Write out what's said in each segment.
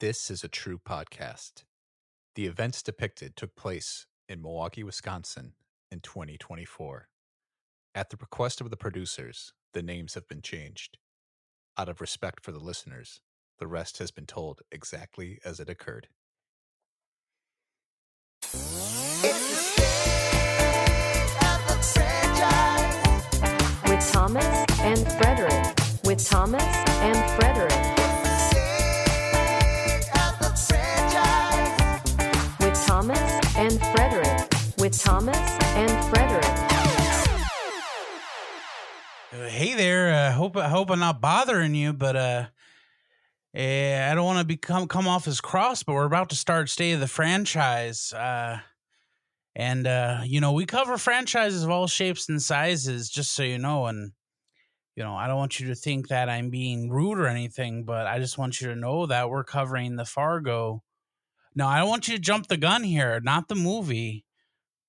This is a true podcast. The events depicted took place in Milwaukee, Wisconsin in 2024. At the request of the producers, the names have been changed. Out of respect for the listeners, the rest has been told exactly as it occurred. Hey there. Uh, hope I hope I'm not bothering you, but uh, eh, I don't want to become come off as cross. But we're about to start State of the Franchise, uh, and uh, you know we cover franchises of all shapes and sizes, just so you know. And you know I don't want you to think that I'm being rude or anything, but I just want you to know that we're covering the Fargo. No, I don't want you to jump the gun here. Not the movie,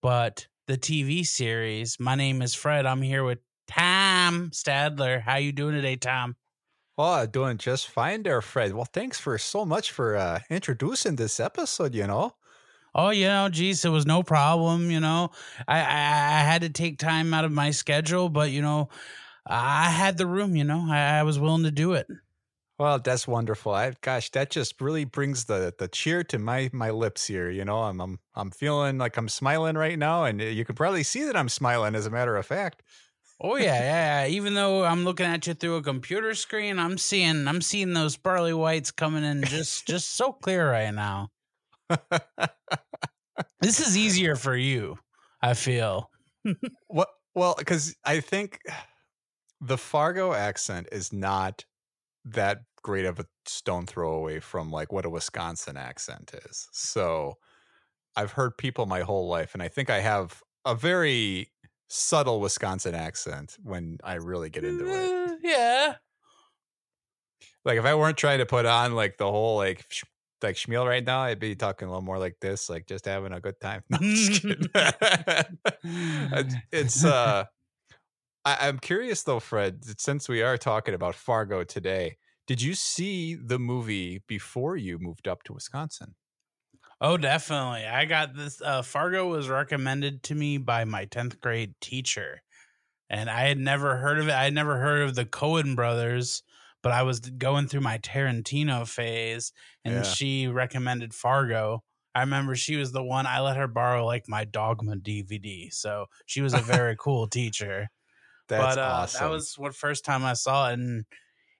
but the TV series. My name is Fred. I'm here with Tom Stadler. How you doing today, Tom? Oh, doing just fine there, Fred. Well, thanks for so much for uh, introducing this episode, you know. Oh, you know, geez, it was no problem. You know, I, I I had to take time out of my schedule, but you know, I had the room. You know, I, I was willing to do it. Well, that's wonderful. I gosh, that just really brings the the cheer to my my lips here. You know, I'm I'm I'm feeling like I'm smiling right now, and you can probably see that I'm smiling. As a matter of fact, Oh yeah, yeah. yeah. Even though I'm looking at you through a computer screen, I'm seeing I'm seeing those pearly whites coming in just just so clear right now. This is easier for you, I feel. what? Well, because I think the Fargo accent is not that great of a stone throw away from like what a Wisconsin accent is. So I've heard people my whole life, and I think I have a very subtle Wisconsin accent when I really get into it. Uh, yeah. Like if I weren't trying to put on like the whole like sh- like schmeal right now, I'd be talking a little more like this, like just having a good time. No, I'm just kidding. It's- it's uh I, I'm curious though, Fred, since we are talking about Fargo today, did you see the movie before you moved up to Wisconsin? Oh, definitely. I got this. Uh, Fargo was recommended to me by my 10th grade teacher. And I had never heard of it. I had never heard of the Coen brothers, but I was going through my Tarantino phase and Yeah. she recommended Fargo. I remember she was the one I let her borrow like my Dogma DVD. So she was a very cool teacher. That's but uh, awesome. that was what first time I saw it. And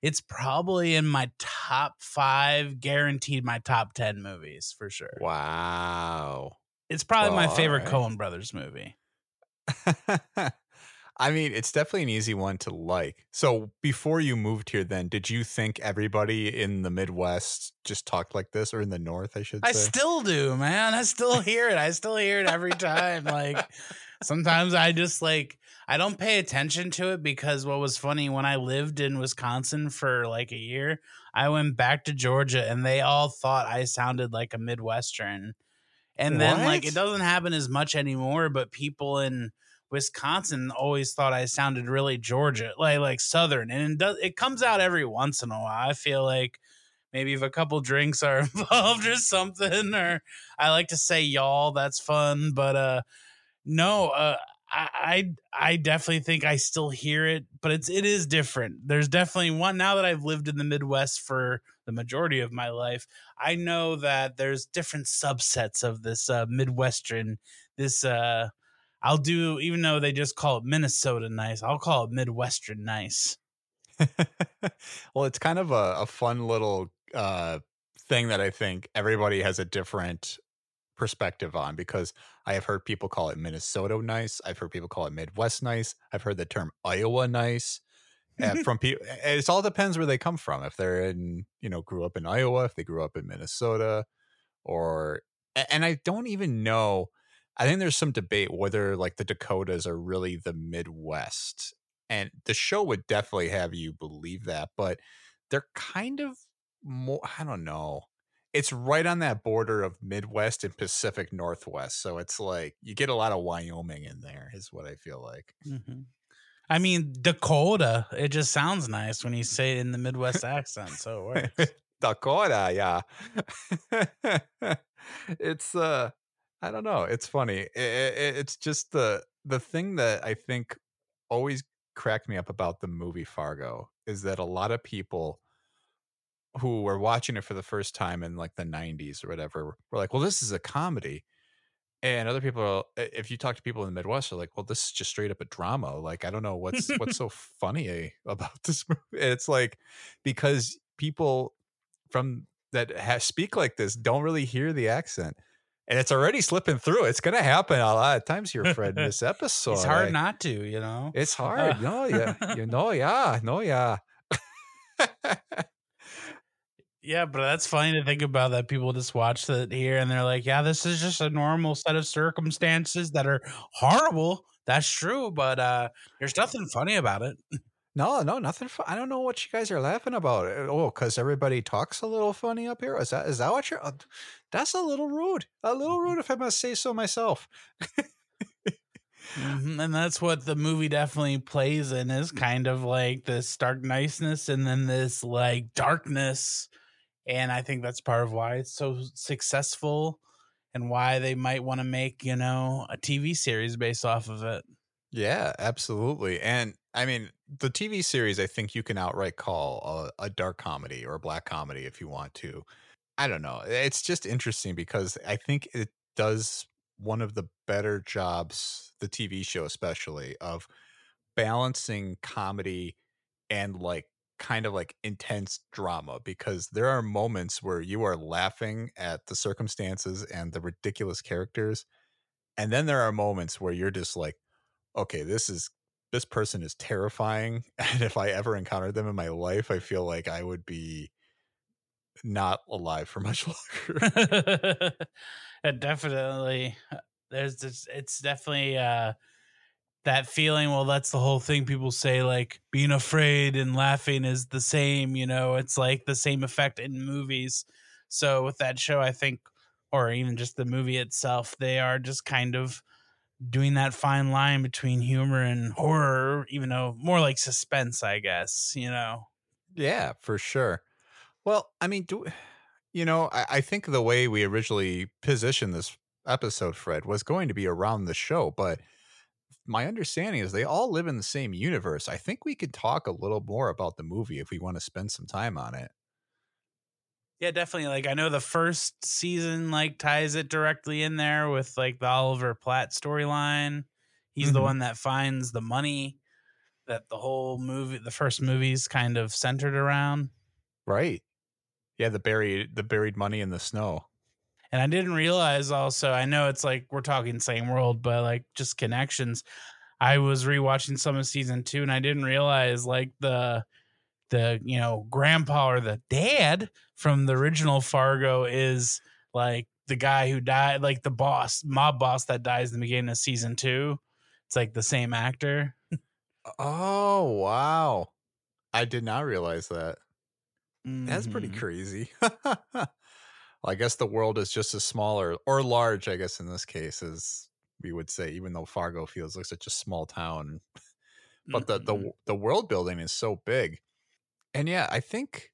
it's probably in my top five, guaranteed my top 10 movies for sure. wow. It's probably my favorite alright. Coen Brothers movie. I mean, it's definitely an easy one to like. So, before you moved here, then, did you think everybody in the Midwest just talked like this, or in the North, I should I say? still do, man. I still hear it. I still hear it every time. Like sometimes I just like I don't pay attention to it because what was funny when I lived in Wisconsin for like a year, I went back to Georgia and they all thought I sounded like a Midwestern. And then like it doesn't happen as much anymore, but people in Wisconsin always thought I sounded really Georgia, like like Southern, and it does it comes out every once in a while. I feel like maybe if a couple drinks are involved or something, or I like to say y'all. That's fun, but uh, no, uh, I I I definitely think I still hear it, but it's it is different. There's definitely one now that I've lived in the Midwest for the majority of my life. I know that there's different subsets of this uh, Midwestern. This uh, I'll do, even though they just call it Minnesota nice. I'll call it Midwestern nice. well, it's kind of a, a fun little uh, thing that I think everybody has a different perspective on because I have heard people call it Minnesota nice. I've heard people call it Midwest nice. I've heard the term Iowa nice. And from people, it all depends where they come from. If they're in, you know, grew up in Iowa, if they grew up in Minnesota, or, and I don't even know. I think there's some debate whether like the Dakotas are really the Midwest and the show would definitely have you believe that but they're kind of more i don't know it's right on that border of midwest and pacific northwest so it's like you get a lot of wyoming in there is what i feel like Mhm. I mean, Dakota. It just sounds nice when you say it in the Midwest accent. So it works. Dakota, yeah. it's uh I don't know. It's funny. I- I- it's just the the thing that I think always cracked me up about the movie Fargo is that a lot of people who were watching it for the first time in like the 90s or whatever were like, "Well, this is a comedy." And other people, are, if you talk to people in the Midwest, are like, "Well, this is just straight up a drama." Like, I don't know what's what's so funny about this movie. It's like because people from that ha- speak like this don't really hear the accent, and it's already slipping through. It's going to happen a lot of times here, Fred. In this episode, it's hard I- not to, you know. It's hard. Uh. no, yeah, you know, yeah, no, yeah. Yeah, but that's funny to think about that people just watch that here and they're like, yeah, this is just a normal set of circumstances that are horrible. That's true, but uh there's nothing funny about it. No, no, nothing. Fu- I don't know what you guys are laughing about. Uh, Oh, because everybody talks a little funny up here. Is that is that what you're? That's a little rude. A little rude, if I must say so myself. Mhm, And that's what the movie definitely plays in is kind of like this dark niceness and then this like darkness. And I think that's part of why it's so successful and why they might want to make, you know, a TV series based off of it. Yeah, absolutely. And I mean, the TV series, I think you can outright call a, a dark comedy or a black comedy if you want to. I don't know. It's just interesting because I think it does one of the better jobs, the TV show especially, of balancing comedy and like kind of like intense drama because there are moments where you are laughing at the circumstances and the ridiculous characters. And then there are moments where you're just like, okay, this is this person is terrifying. And if I ever encountered them in my life, I feel like I would be not alive for much longer. it definitely uh, there's this it's definitely uh that feeling well that's the whole thing people say like being afraid and laughing is the same you know it's like the same effect in movies so with that show i think or even just the movie itself they are just kind of doing that fine line between humor and horror even though more like suspense i guess you know yeah, for sure. Well, I mean, do you know, I, I think the way we originally positioned this episode, Fred, was going to be around the show, but my understanding is they all live in the same universe. I think we could talk a little more about the movie if we want to spend some time on it. Yeah, definitely. Like I know the first season like ties it directly in there with like the Oliver Platt storyline. He's the Mhm. one that finds the money that the whole movie the first movie's kind of centered around. Right. Yeah, the buried the buried money in the snow. And I didn't realize also, I know it's like we're talking same world, but like just connections. I was rewatching some of season two and I didn't realize like the the you know grandpa or the dad from the original Fargo is like the guy who died, like the boss, mob boss that dies in the beginning of season two. It's like the same actor. Oh, wow. I did not realize that. That's pretty Mhm. crazy. well, I guess the world is just as small or, or large, I guess, in this case, as we would say, even though Fargo feels like such a small town. But the, the Mhm. the world building is so big. And yeah, I think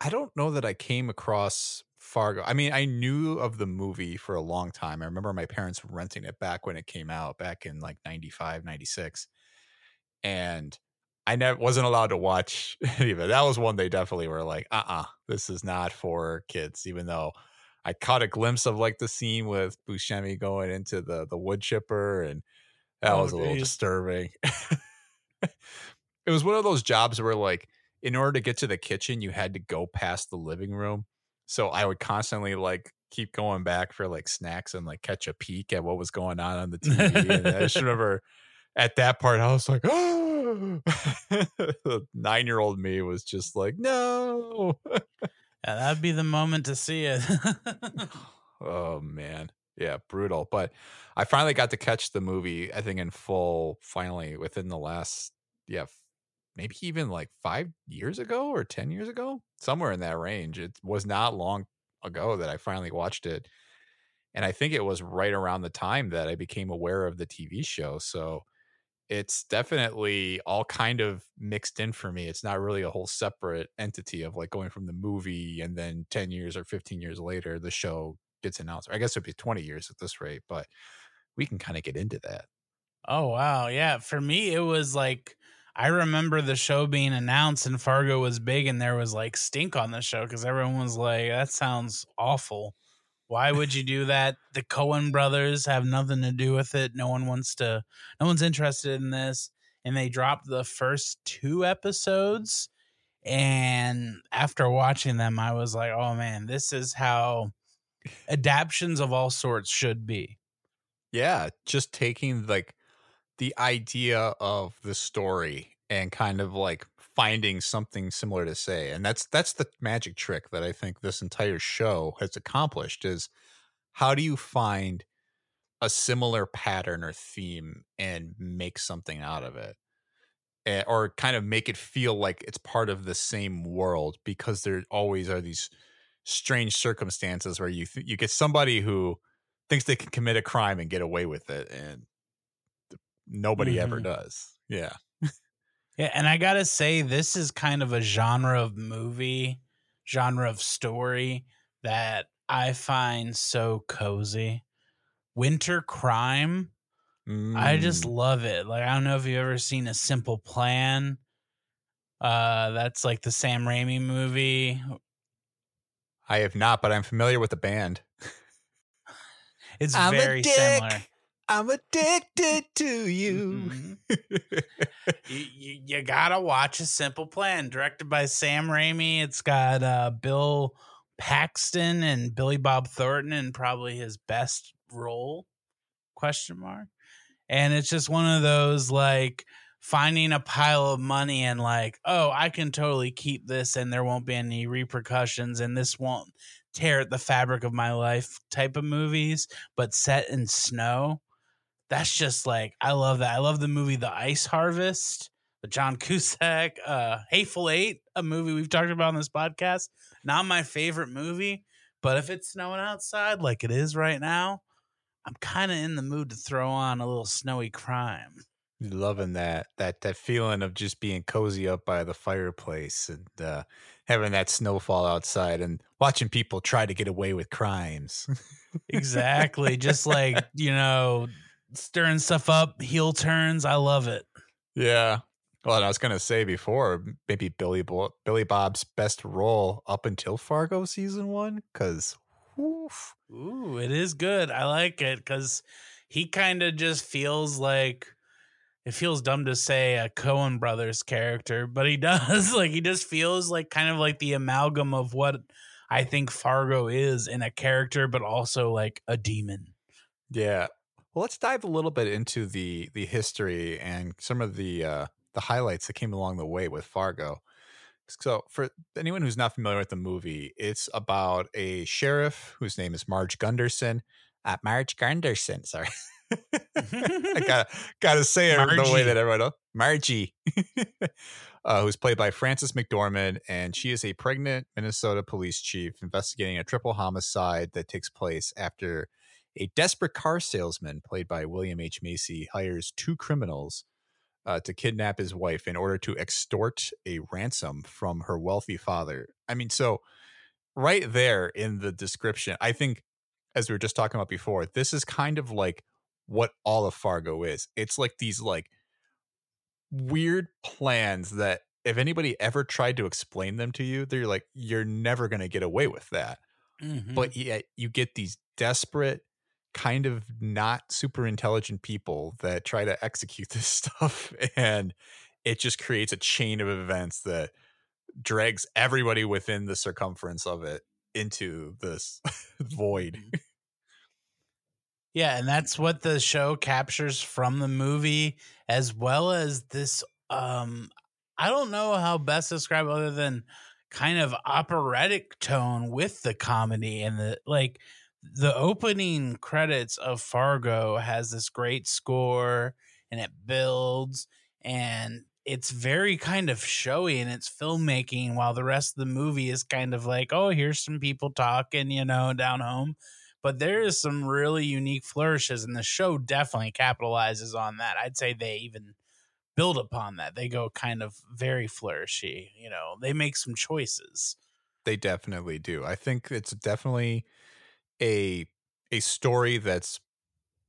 I don't know that I came across Fargo. I mean, I knew of the movie for a long time. I remember my parents renting it back when it came out, back in like 95, 96. And I never wasn't allowed to watch any of it. That was one they definitely were like, uh uh this is not for kids, even though I caught a glimpse of like the scene with Buscemi going into the the wood chipper and that Oh, was a little geez. disturbing. it was one of those jobs where like in order to get to the kitchen you had to go past the living room so i would constantly like keep going back for like snacks and like catch a peek at what was going on on the tv and i just remember at that part i was like oh the nine year old me was just like no. Yeah, that'd be the moment to see it. oh man. Yeah brutal but i finally got to catch the movie i think in full finally within the last yeah maybe even like five years ago or ten years ago somewhere in that range. It was not long ago that i finally watched it and i think it was right around the time that i became aware of the tv show so it's definitely all kind of mixed in for me. It's not really a whole separate entity of like going from the movie and then 10 years or 15 years later, the show gets announced. I guess it'd be 20 years at this rate, but we can kind of get into that. Oh wow, yeah. For me, it was like I remember the show being announced and Fargo was big, and there was like stink on the show because everyone was like, "That sounds awful. Why would you do that?" The Coen brothers have nothing to do with it. No one wants to. No one's interested in this. And they dropped the first two episodes, and after watching them, I was like, "Oh man, this is how." adaptions of all sorts should be. Yeah, just taking like the idea of the story and kind of like finding something similar to say. And that's that's the magic trick that I think this entire show has accomplished is how do you find a similar pattern or theme and make something out of it? Eh, or kind of make it feel like it's part of the same world because there always are these strange circumstances where you th- you get somebody who thinks they can commit a crime and get away with it and nobody mm-hmm. ever does yeah yeah and i gotta say this is kind of a genre of movie genre of story that i find so cozy winter crime mm. i just mm. love it like i don't know if you've ever seen a simple plan uh that's like the sam raimi movie I have not, but I'm familiar with the band. It's I'm very similar. I'm addicted to you. Mm-hmm. you, you. you. gotta watch a simple plan, directed by Sam Raimi. It's got uh, Bill Paxton and Billy Bob Thornton in probably his best role. Question mark. And it's just one of those like finding a pile of money and like, oh, I can totally keep this and there won't be any repercussions and this won't tear at the fabric of my life type of movies, but set in snow. That's just like I love that. I love the movie The Ice Harvest, the John Cusack, uh Hateful Eight, a movie we've talked about on this podcast. Not my favorite movie, but if it's snowing outside like it is right now, I'm kind of in the mood to throw on a little snowy crime. Loving that that that feeling of just being cozy up by the fireplace and uh, having that snowfall outside and watching people try to get away with crimes. exactly, just like you know, stirring stuff up, heel turns. I love it. Yeah. Well, I was gonna say before, maybe Billy Bo- Billy Bob's best role up until Fargo season one, because ooh, it is good. I like it because he kind of just feels like it feels dumb to say a Coen brothers character, but he does. like he just feels like kind of like the amalgam of what I think Fargo is in a character, but also like a demon. Yeah. Well, let's dive a little bit into the the history and some of the uh, the highlights that came along the way with Fargo. So, for anyone who's not familiar with the movie, it's about a sheriff whose name is Marge Gunderson. Uh, Marge Gunderson, sorry. I gotta gotta say it Margie. the way that everyone knows. Margie, uh, who's played by Frances McDormand, and she is a pregnant Minnesota police chief investigating a triple homicide that takes place after a desperate car salesman, played by William H Macy, hires two criminals uh, to kidnap his wife in order to extort a ransom from her wealthy father. I mean, so right there in the description, I think, as we were just talking about before, this is kind of like what all of Fargo is. It's like these like weird plans that if anybody ever tried to explain them to you, they're like, you're never going to get away with that. Mm-hmm. But yet you get these desperate, kind of not super intelligent people that try to execute this stuff. And it just creates a chain of events that drags everybody within the circumference of it into this void. Mm-hmm. Yeah, and that's what the show captures from the movie, as well as this. Um, I don't know how best to describe other than kind of operatic tone with the comedy and the like. The opening credits of Fargo has this great score, and it builds, and it's very kind of showy in its filmmaking, while the rest of the movie is kind of like, oh, here's some people talking, you know, down home but there is some really unique flourishes and the show definitely capitalizes on that i'd say they even build upon that. They go kind of very flourishy. You know, they make some choices. They definitely do. I think it's definitely a a story that's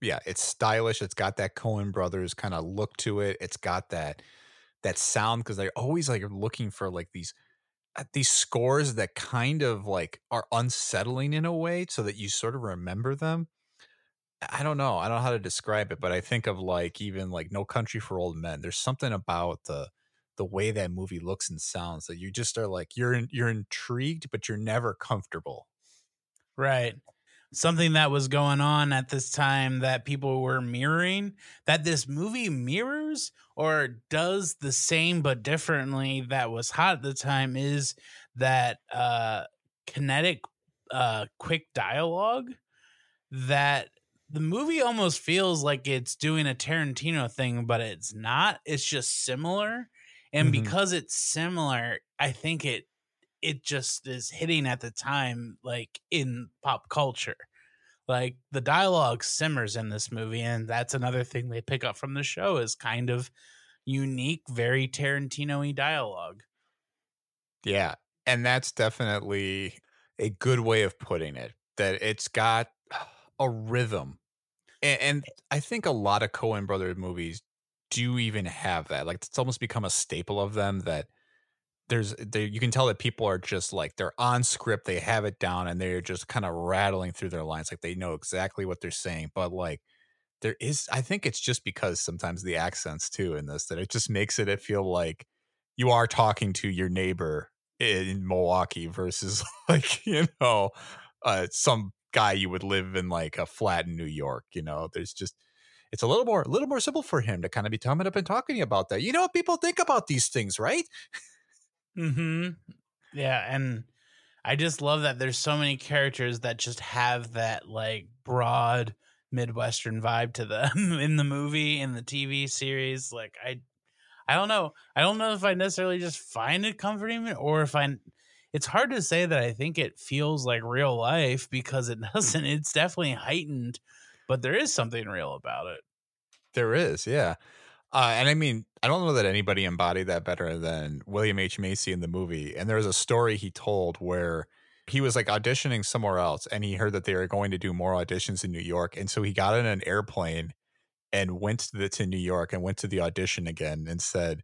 yeah, it's stylish. It's got that Coen brothers kind of look to it. It's got that that sound because they're always like looking for like these uh, these scores that kind of like are unsettling in a way so that you sort of remember them. I don't know. I don't know how to describe it, but I think of like even like No Country for Old Men. There's something about the the way that movie looks and sounds that you just are like you're in, you're intrigued, but you're never comfortable. Right. Something that was going on at this time that people were mirroring that this movie mirrors or does the same but differently that was hot at the time is that uh kinetic uh quick dialogue that the movie almost feels like it's doing a Tarantino thing, but it's not. It's just similar. And Mhm. because it's similar, I think it it just is hitting at the time like in pop culture. Like the dialogue simmers in this movie, and that's another thing they pick up from the show is kind of unique, very Tarantino-y dialogue. Yeah. And that's definitely a good way of putting it. That it's got a rhythm. And, and I think a lot of Coen brother movies do even have that. Like it's almost become a staple of them that there's they, you can tell that people are just like they're on script, they have it down and they're just kind of rattling through their lines like they know exactly what they're saying, but like there is I think it's just because sometimes the accents too in this that it just makes it, it feel like you are talking to your neighbor in Milwaukee versus like, you know, uh some guy you would live in like a flat in New York, you know. There's just it's a little more a little more simple for him to kind of be coming up and talking about that. You know what people think about these things, right? Hmm. Yeah, and I just love that there's so many characters that just have that like broad midwestern vibe to them in the movie in the TV series. Like I, I don't know. I don't know if I necessarily just find it comforting or if I. It's hard to say that I think it feels like real life because it doesn't. It's definitely heightened, but there is something real about it. There is, yeah. Uh, and I mean, I don't know that anybody embodied that better than William H. Macy in the movie. And there was a story he told where he was like auditioning somewhere else and he heard that they were going to do more auditions in New York. And so he got in an airplane and went to, the, to New York and went to the audition again and said,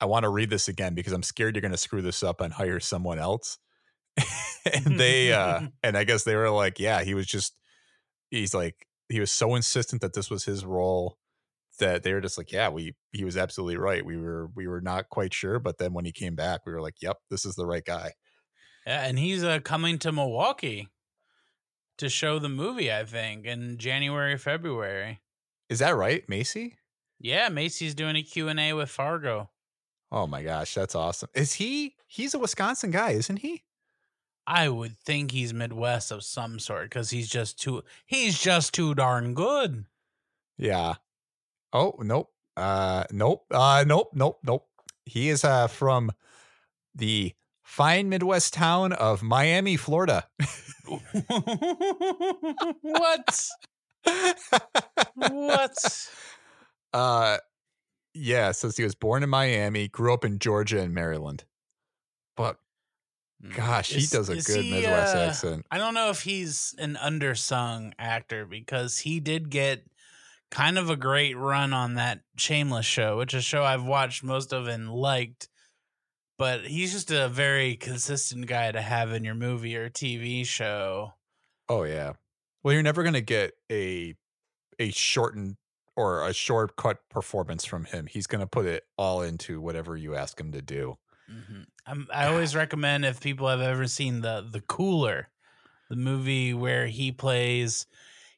I want to read this again because I'm scared you're going to screw this up and hire someone else. and they, uh, and I guess they were like, yeah, he was just, he's like, he was so insistent that this was his role that they were just like, yeah, we he was absolutely right. We were we were not quite sure, but then when he came back, we were like, yep, this is the right guy. Yeah, and he's uh, coming to Milwaukee to show the movie. I think in January, February. Is that right, Macy? Yeah, Macy's doing a Q and A with Fargo. Oh my gosh, that's awesome. Is he he's a Wisconsin guy, isn't he? I would think he's Midwest of some sort because he's just too he's just too darn good. Yeah. Oh, nope. Uh nope. Uh nope, nope, nope. He is uh from the fine Midwest town of Miami, Florida. what? What? Uh yeah, says he was born in Miami, grew up in Georgia and Maryland. But gosh, he does a good he, Midwest uh, accent. I don't know if he's an undersung actor because he did get kind of a great run on that Shameless show, which is a show I've watched most of and liked. But he's just a very consistent guy to have in your movie or TV show. Oh yeah. Well, you're never gonna get a a shortened or a shortcut performance from him. He's gonna put it all into whatever you ask him to do. hmm I'm, I always recommend if people have ever seen the the Cooler, the movie where he plays.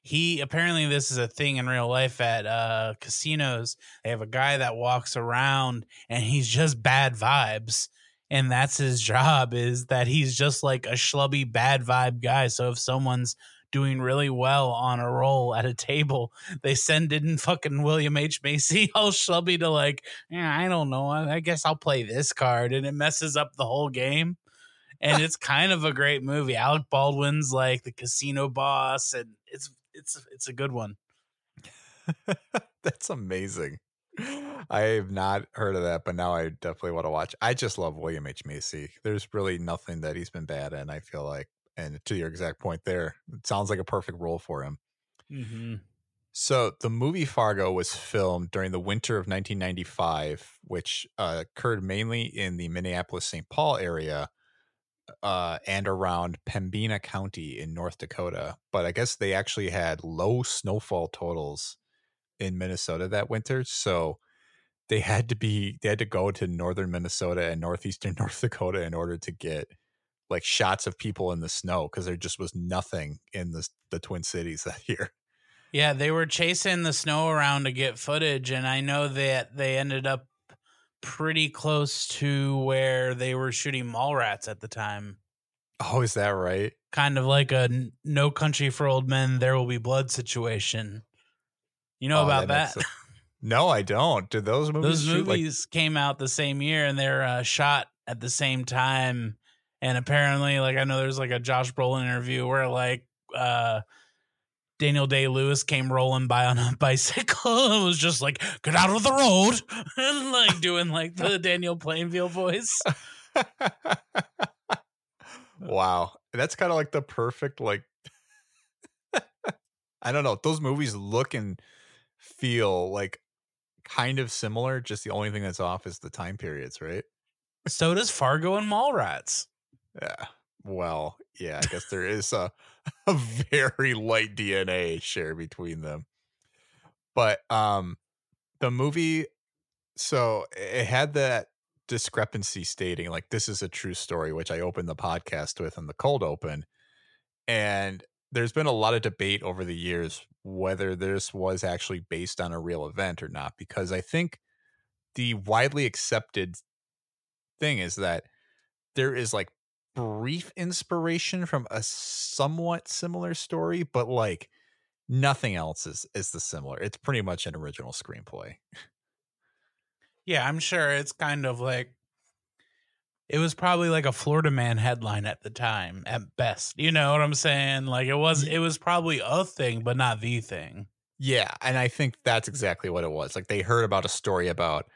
He apparently this is a thing in real life at uh, casinos. They have a guy that walks around and he's just bad vibes, and that's his job. Is that he's just like a schlubby bad vibe guy. So if someone's doing really well on a roll at a table, they send in fucking William H Macy all schlubby to like yeah, I don't know. I, I guess I'll play this card, and it messes up the whole game. And it's kind of a great movie. Alec Baldwin's like the casino boss, and it's it's a good one. That's amazing. I have not heard of that, but now I definitely want to watch. I just love William H Macy. There's really nothing that he's been bad in. I feel like, and to your exact point, there, it sounds like a perfect role for him. Mm-hmm. So the movie Fargo was filmed during the winter of 1995, which uh, occurred mainly in the Minneapolis St. Paul area uh, and around Pembina County in North Dakota. But I guess they actually had low snowfall totals in Minnesota that winter, so they had to be they had to go to northern Minnesota and northeastern North Dakota in order to get like shots of people in the snow because there just was nothing in the the Twin Cities that year. Yeah, they were chasing the snow around to get footage, and I know that they ended up pretty close to where they were shooting Mallrats at the time. Oh, is that right? Kind of like a No Country for Old Men, There Will Be Blood situation. You know Oh, about that? sense. No, I don't. Did those movies? Those shoot, like- movies came out the same year, and they're uh, shot at the same time. And apparently, like I know there's like a Josh Brolin interview where like uh Daniel Day Lewis came rolling by on a bicycle and was just like, "Get out of the road," and like doing like the Daniel Plainview voice. wow, that's kind of like the perfect like. I don't know. Those movies look and feel like kind of similar. Just the only thing that's off is the time periods, right? So does Fargo and Mallrats. Yeah. Well, yeah. I guess there is a a very light DNA share between them, but um, the movie. So it had that discrepancy stating like this is a true story, which I opened the podcast with in the cold open, and there's been a lot of debate over the years whether this was actually based on a real event or not because I think the widely accepted thing is that there is like brief inspiration from a somewhat similar story but like nothing else is is the similar it's pretty much an original screenplay Yeah, I'm sure it's kind of like it was probably like a Florida man headline at the time at best. You know what I'm saying? Like it was it was probably a thing but not the thing. Yeah, and I think that's exactly what it was. Like they heard about a story about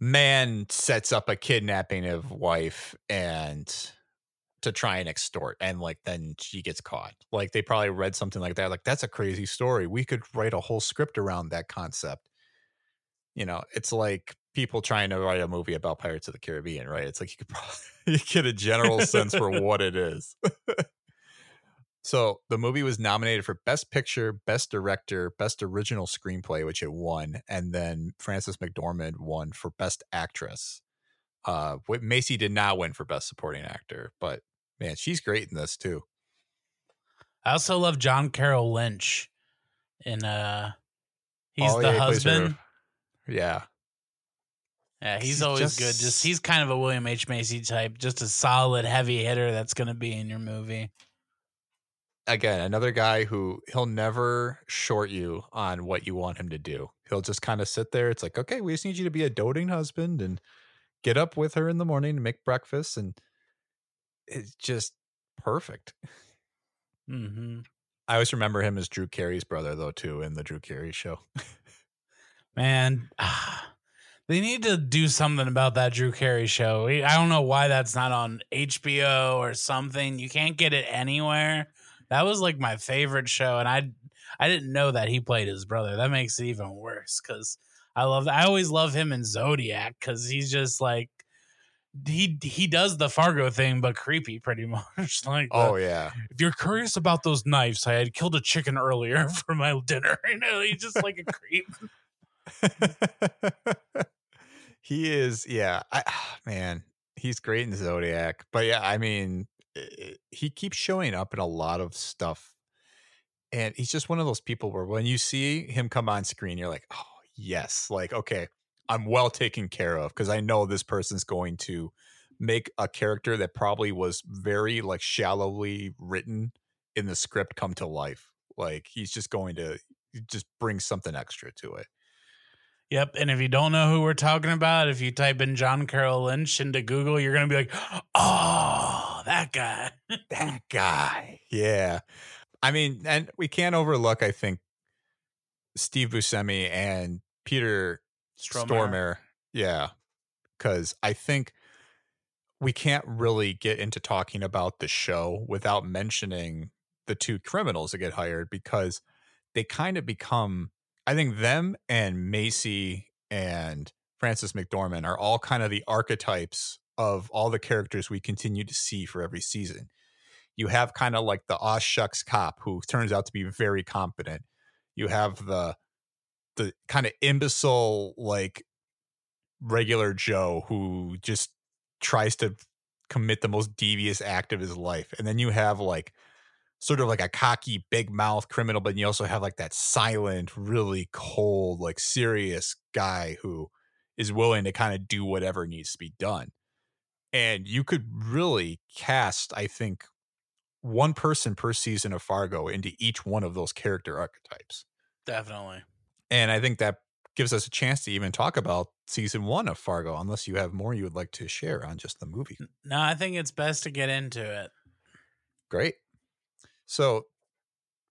man sets up a kidnapping of wife and to try and extort and like then she gets caught. Like they probably read something like that like that's a crazy story. We could write a whole script around that concept. You know, it's like people trying to write a movie about Pirates of the Caribbean, right? It's like you could probably you get a general sense for what it is. So the movie was nominated for Best Picture, Best Director, Best Original Screenplay, which it won, and then Frances McDormand won for Best Actress. Uh, Macy did not win for Best Supporting Actor, but man, she's great in this too. I also love John Carroll Lynch in uh he's Oh, the yeah, husband. Yeah, Yeah, he's He's always just- good. Just he's kind of a William H. Macy type, just a solid heavy hitter that's gonna be in your movie. again, another guy who he'll never short you on what you want him to do. He'll just kind of sit there. It's like, okay, we just need you to be a doting husband and get up with her in the morning and make breakfast, and it's just perfect. hmm I always remember him as Drew Carey's brother, though, too, in the Drew Carey show. Man, they need to do something about that Drew Carey show. I don't know why that's not on HBO or something. You can't get it anywhere. That was like my favorite show, and I I didn't know that he played his brother. That makes it even worse because I love I always love him in Zodiac because he's just like he he does the Fargo thing, but creepy pretty much. like the- Oh yeah, if you're curious about those knives, I had killed a chicken earlier for my dinner. You know, he's just like a creep. he is. Yeah, I, man, he's great in Zodiac. But yeah, I mean, i- he keeps showing up in a lot of stuff, and he's just one of those people where when you see him come on screen, you're like, oh yes, like okay, I'm well taken care of because I know this person's going to make a character that probably was very like shallowly written in the script come to life. Like he's just going to just bring something extra to it. Yep. And if you don't know who we're talking about, if you type in John Carroll Lynch into Google, you're going to be like, oh, that guy. that guy. Yeah. I mean, and we can't overlook, I think, Steve Buscemi and Peter Stormare. Stormare. Yeah. Cause I think we can't really get into talking about the show without mentioning the two criminals that get hired because they kind of become I think them and Macy and Frances McDormand are all kind of the archetypes of all the characters we continue to see for every season. You have kind of like the aw shucks cop who turns out to be very competent. You have the the kind of imbecile like regular Joe who just tries to commit the most devious act of his life. And then you have like sort of like a cocky big mouth criminal, but you also have like that silent, really cold, like serious guy who is willing to kind of do whatever needs to be done. And you could really cast, I think, one person per season of Fargo into each one of those character archetypes. Definitely. And I think that gives us a chance to even talk about season one of Fargo, unless you have more you would like to share on just the movie. No, I think it's best to get into it. Great. So,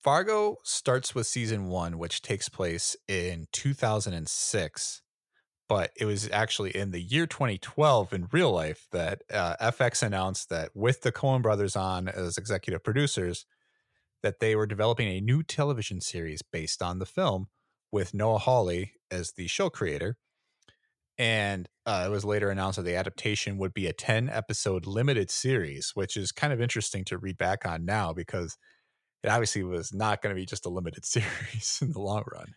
Fargo starts with season one, which takes place in 2006, but it was actually in the year 2012 in real life that uh, FX announced that with the Coen brothers on as executive producers, that they were developing a new television series based on the film with Noah Hawley as the show creator. And uh, it was later announced that the adaptation would be a 10 episode limited series, which is kind of interesting to read back on now because it obviously was not going to be just a limited series in the long run.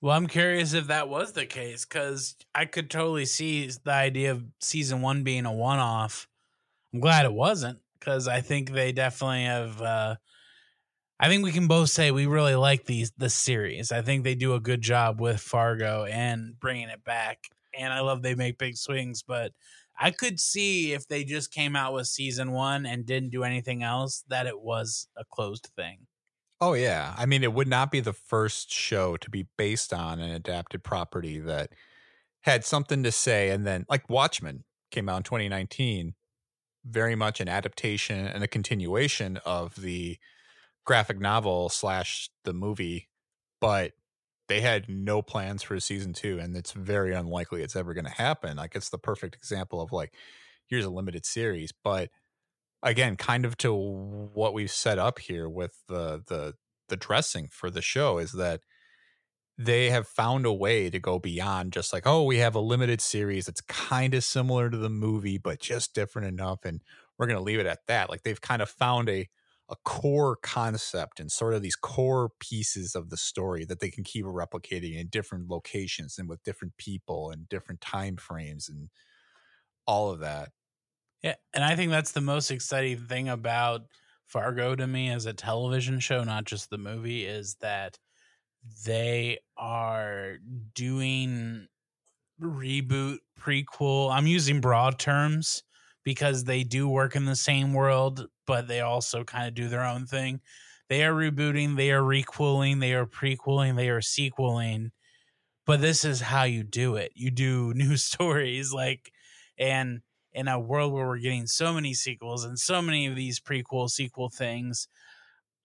Well, I'm curious if that was the case because I could totally see the idea of season one being a one off. I'm glad it wasn't because I think they definitely have. Uh, I think we can both say we really like these the series. I think they do a good job with Fargo and bringing it back, and I love they make big swings. But I could see if they just came out with season one and didn't do anything else, that it was a closed thing. Oh, yeah. I mean, it would not be the first show to be based on an adapted property that had something to say. And then, like Watchmen came out in 2019, very much an adaptation and a continuation of the graphic novel slash the movie, but they had no plans for season two, and it's very unlikely it's ever going to happen. Like it's the perfect example of like, here's a limited series, but again, kind of to what we've set up here with the the the dressing for the show is that they have found a way to go beyond just like, oh, we have a limited series that's kind of similar to the movie, but just different enough, and we're going to leave it at that. Like they've kind of found a a core concept and sort of these core pieces of the story that they can keep replicating in different locations and with different people and different time frames and all of that. Yeah, and I think that's the most exciting thing about Fargo to me as a television show, not just the movie, is that they are doing reboot, prequel. I'm using broad terms because they do work in the same world, but they also kind of do their own thing. They are rebooting, they are requeling, they are prequeling, they are sequeling. But this is how you do it. You do new stories like and in a world where we're getting so many sequels and so many of these prequel sequel things,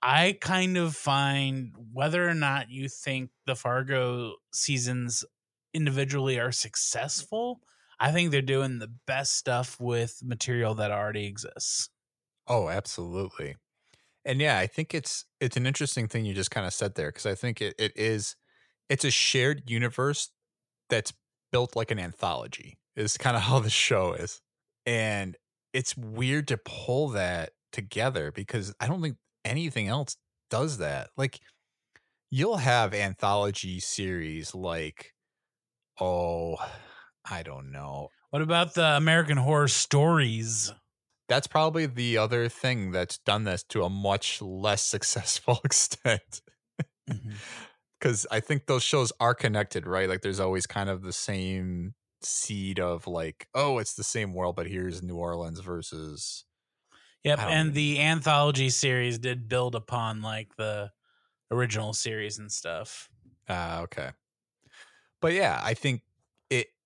I kind of find whether or not you think the Fargo seasons individually are successful, I think they're doing the best stuff with material that already exists. Oh, absolutely. And yeah, I think it's it's an interesting thing you just kind of said there because I think it, it is it's a shared universe that's built like an anthology is kind of how the show is. And it's weird to pull that together because I don't think anything else does that. Like you'll have anthology series like oh, I don't know. What about the American Horror Stories? That's probably the other thing that's done this to a much less successful extent. Because I think those shows are connected, right? Like there's always kind of the same seed of like, oh, it's the same world, but here's New Orleans versus. Yep, and know. the anthology series did build upon like the original series and stuff. Ah, okay. But yeah, I think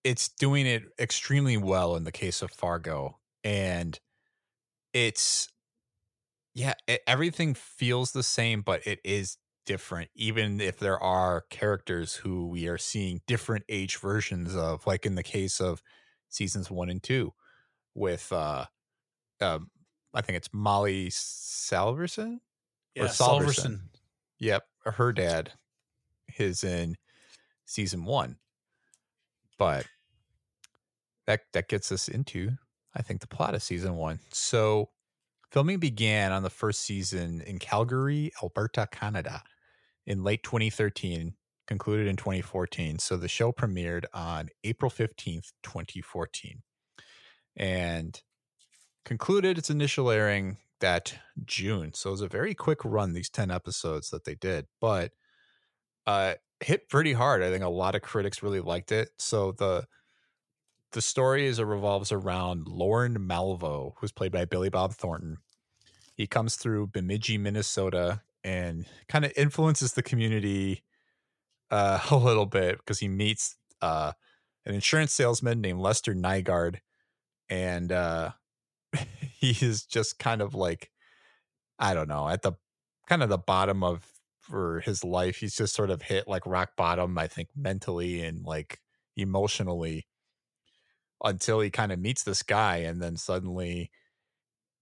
it's doing it extremely well in the case of Fargo, and it's yeah, it, everything feels the same, but it is different, even if there are characters who we are seeing different age versions of, like in the case of seasons one and two, with uh, um, I think it's Molly Solverson. Yeah, Solverson. Solverson. Yep, her dad is in season one, but that that gets us into I think the plot of season one. So filming began on the first season in Calgary, Alberta, Canada, in late 2013, concluded in 2014. So the show premiered on April 15th, 2014, and concluded its initial airing that June. So it was a very quick run, these 10 episodes that they did, but uh hit pretty hard. I think a lot of critics really liked it. So the the story is it revolves around Lorne Malvo, who's played by Billy Bob Thornton. He comes through Bemidji, Minnesota, and kind of influences the community uh, a little bit because he meets uh, an insurance salesman named Lester Nygaard, and uh, he is just kind of like I don't know at the kind of the bottom of for his life. He's just sort of hit like rock bottom, I think, mentally and like emotionally until he kind of meets this guy and then suddenly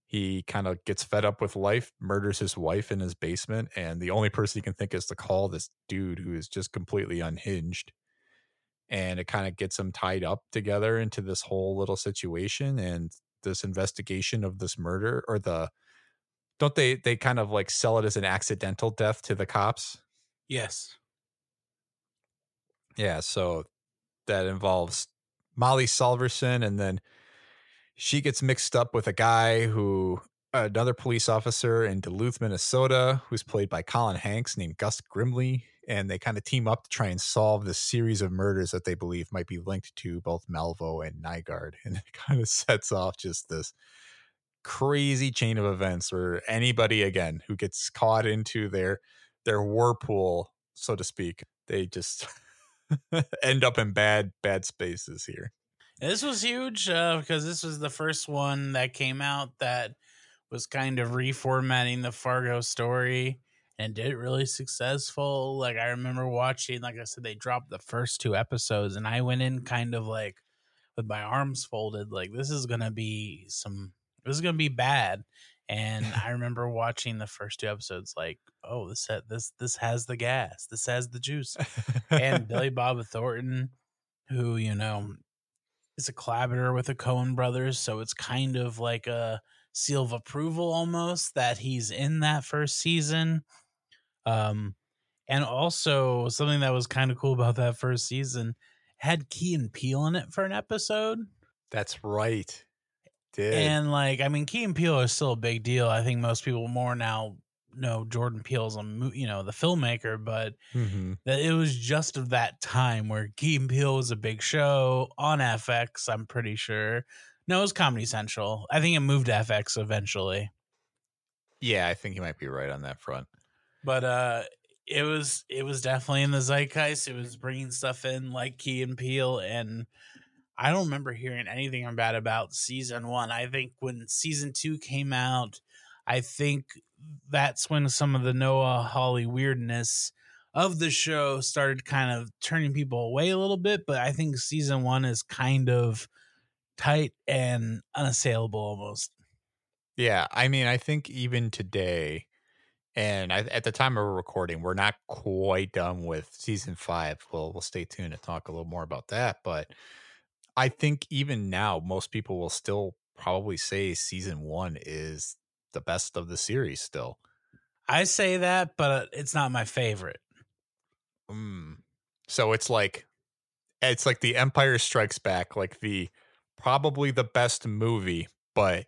he kind of gets fed up with life, murders his wife in his basement, and the only person he can think is to call this dude who is just completely unhinged. And it kind of gets them tied up together into this whole little situation and this investigation of this murder or the don't they they kind of like sell it as an accidental death to the cops? Yes. Yeah, so that involves Molly Solverson, and then she gets mixed up with a guy who another police officer in Duluth, Minnesota, who's played by Colin Hanks, named Gus Grimly, and they kind of team up to try and solve this series of murders that they believe might be linked to both Malvo and Nygaard, and it kind of sets off just this crazy chain of events where anybody again who gets caught into their their whirlpool so to speak they just end up in bad bad spaces here This was huge uh, because this was the first one that came out that was kind of reformatting the Fargo story and did it really successful. Like I remember watching, like I said, they dropped the first two episodes, and I went in kind of like with my arms folded, like this is gonna be some, this is gonna be bad. And I remember watching the first two episodes, like, oh, this ha- this this has the gas, this has the juice, and Billy Bob Thornton, who you know is a collaborator with the Coen brothers, so it's kind of like a seal of approval almost that he's in that first season. Um, and also something that was kind of cool about that first season had Key and Peele in it for an episode. that's right did And like, I mean, Key and Peele is still a big deal. I think most people more now know Jordan Peele's a you know the filmmaker, but Mhm. that it was just of that time where Key and Peele was a big show on FX. I'm pretty sure. No, it was Comedy Central. I think it moved to FX eventually, yeah i think you might be right on that front but uh, it was it was definitely in the zeitgeist. It was bringing stuff in like Key and Peele, and I don't remember hearing anything bad about season one. I think when season two came out, I think that's when some of the Noah Hawley weirdness of the show started kind of turning people away a little bit. But I think season one is kind of tight and unassailable almost. Yeah, I mean, I think even today, and I, at the time of recording, we're not quite done with season five. We'll we'll stay tuned and talk a little more about that. But I think even now, most people will still probably say season one is the best of the series. Still, I say that, but it's not my favorite. mm. so it's like it's like the Empire Strikes Back, like the probably the best movie, but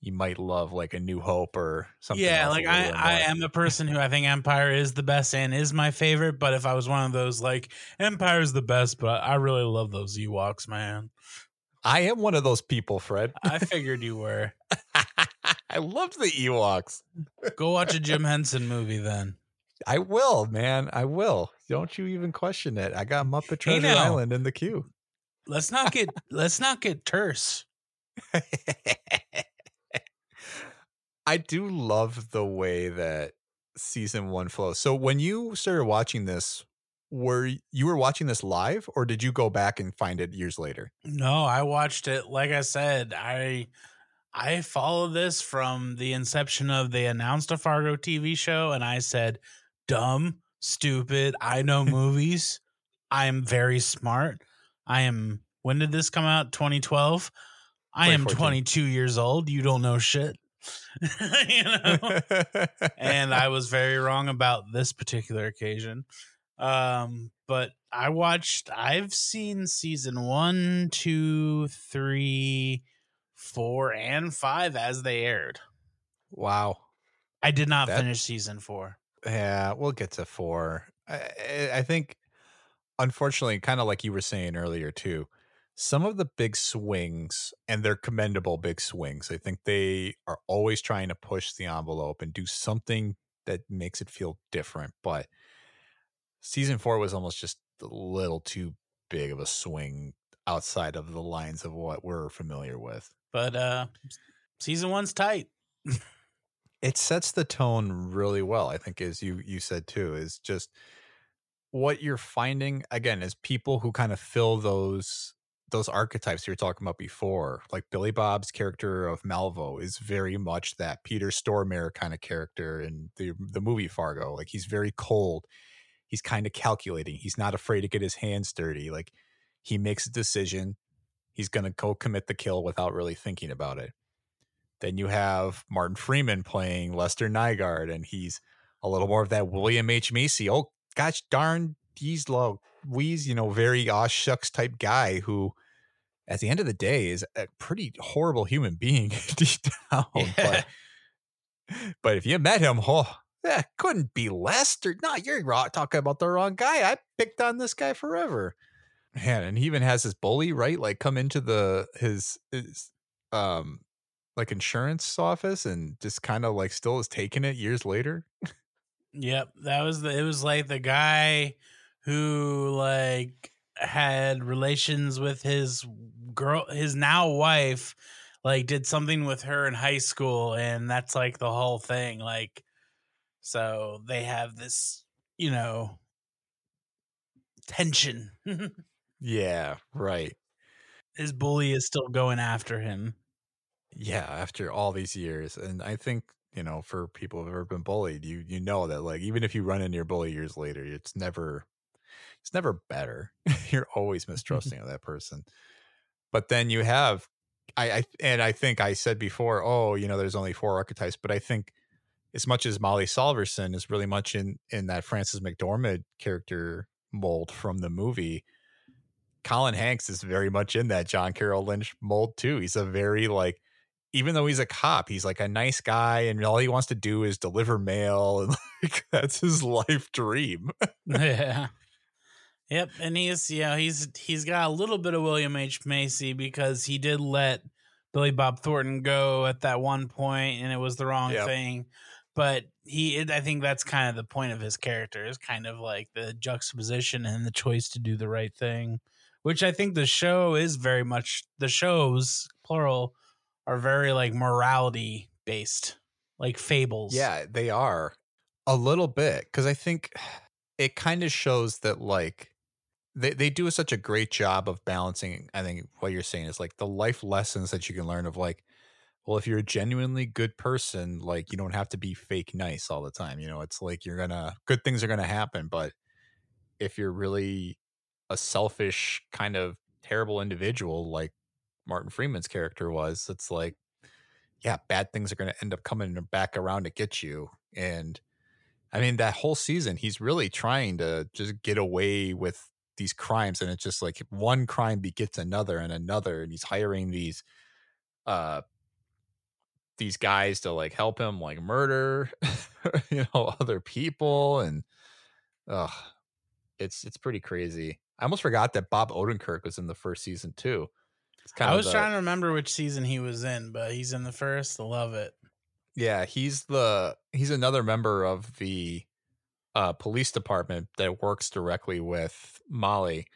you might love like a New Hope or something. yeah, like I, I am a person who I think Empire is the best and is my favorite. But if I was one of those like Empire is the best, but I really love those Ewoks, man. I am one of those people, Fred. I figured you were. I loved the Ewoks. Go watch a Jim Henson movie then. I will, man. I will. Don't you even question it. I got Muppet Hey, Treasure now. Island in the queue. Let's not get let's not get terse. I do love the way that season one flows. So when you started watching this, were you were watching this live or did you go back and find it years later? No, I watched it. Like I said, I I followed this from the inception of they announced a Fargo TV show, and I said, "Dumb, stupid. I know movies. I am very smart. I am." When did this come out? 2012. I am 22 years old. You don't know shit. you know. and I was very wrong about this particular occasion. Um, but I watched. I've seen season one, two, three, four, and five as they aired. wow. I did not That- finish season four. Yeah, we'll get to four. I, I- I think, unfortunately, kind of like you were saying earlier too, some of the big swings, and they're commendable big swings. I think they are always trying to push the envelope and do something that makes it feel different. But season four was almost just a little too big of a swing outside of the lines of what we're familiar with. But uh, season one's tight. it sets the tone really well i think as you you said too is just what you're finding again is people who kind of fill those those archetypes you were talking about before like billy bob's character of malvo is very much that peter stormare kind of character in the the movie fargo like he's very cold he's kind of calculating he's not afraid to get his hands dirty like he makes a decision he's going to go commit the kill without really thinking about it then you have Martin Freeman playing Lester Nygaard, and he's a little more of that William H. Macy. Oh, gosh darn, he's low. We's, you know, very aw shucks type guy who, at the end of the day, is a pretty horrible human being deep down. Yeah. But, but if you met him, oh, that couldn't be Lester. No, you're talking about the wrong guy. I picked on this guy forever. Man, and he even has his bully, right? Like come into the his his um like insurance office and just kind of like still is taking it years later. Yep, that was the. It was like the guy who like had relations with his girl, his now wife, like did something with her in high school, and that's like the whole thing. Like, so they have this, you know, tension. Yeah, right. his bully is still going after him. Yeah, after all these years, and I think you know, for people who've ever been bullied, you you know that like even if you run into your bully years later, it's never it's never better. You're always mistrusting of that person. But then you have, I, I and I think I said before, oh, you know, there's only four archetypes, but I think as much as Molly Solverson is really much in in that Frances McDormand character mold from the movie. Colin Hanks is very much in that John Carroll Lynch mold too. He's a very like, even though he's a cop, he's like a nice guy, and all he wants to do is deliver mail, and like that's his life dream. yeah. Yep, and he's yeah he's he's got a little bit of William H Macy because he did let Billy Bob Thornton go at that one point, and it was the wrong Yep. thing. But he, it, I think that's kind of the point of his character is kind of like the juxtaposition and the choice to do the right thing, which I think the show is very much the shows plural are very like morality based, like fables. Yeah, they are a little bit because I think it kind of shows that like they they do such a great job of balancing. I think what you're saying is like the life lessons that you can learn of like, well, if you're a genuinely good person, like you don't have to be fake nice all the time. You know, it's like you're gonna good things are gonna happen, but if you're really a selfish kind of terrible individual like Martin Freeman's character was, it's like yeah, bad things are to end up coming back around to get you. And I mean, that whole season, he's really trying to just get away with these crimes. And it's just like one crime begets another and another. And he's hiring these, uh, these guys to like help him like murder, you know, other people. And, uh, it's, it's pretty crazy. I almost forgot that Bob Odenkirk was in the first season too. It's I was the- trying to remember which season he was in, but he's in the first. I love it. Yeah, he's the he's another member of the uh police department that works directly with Molly,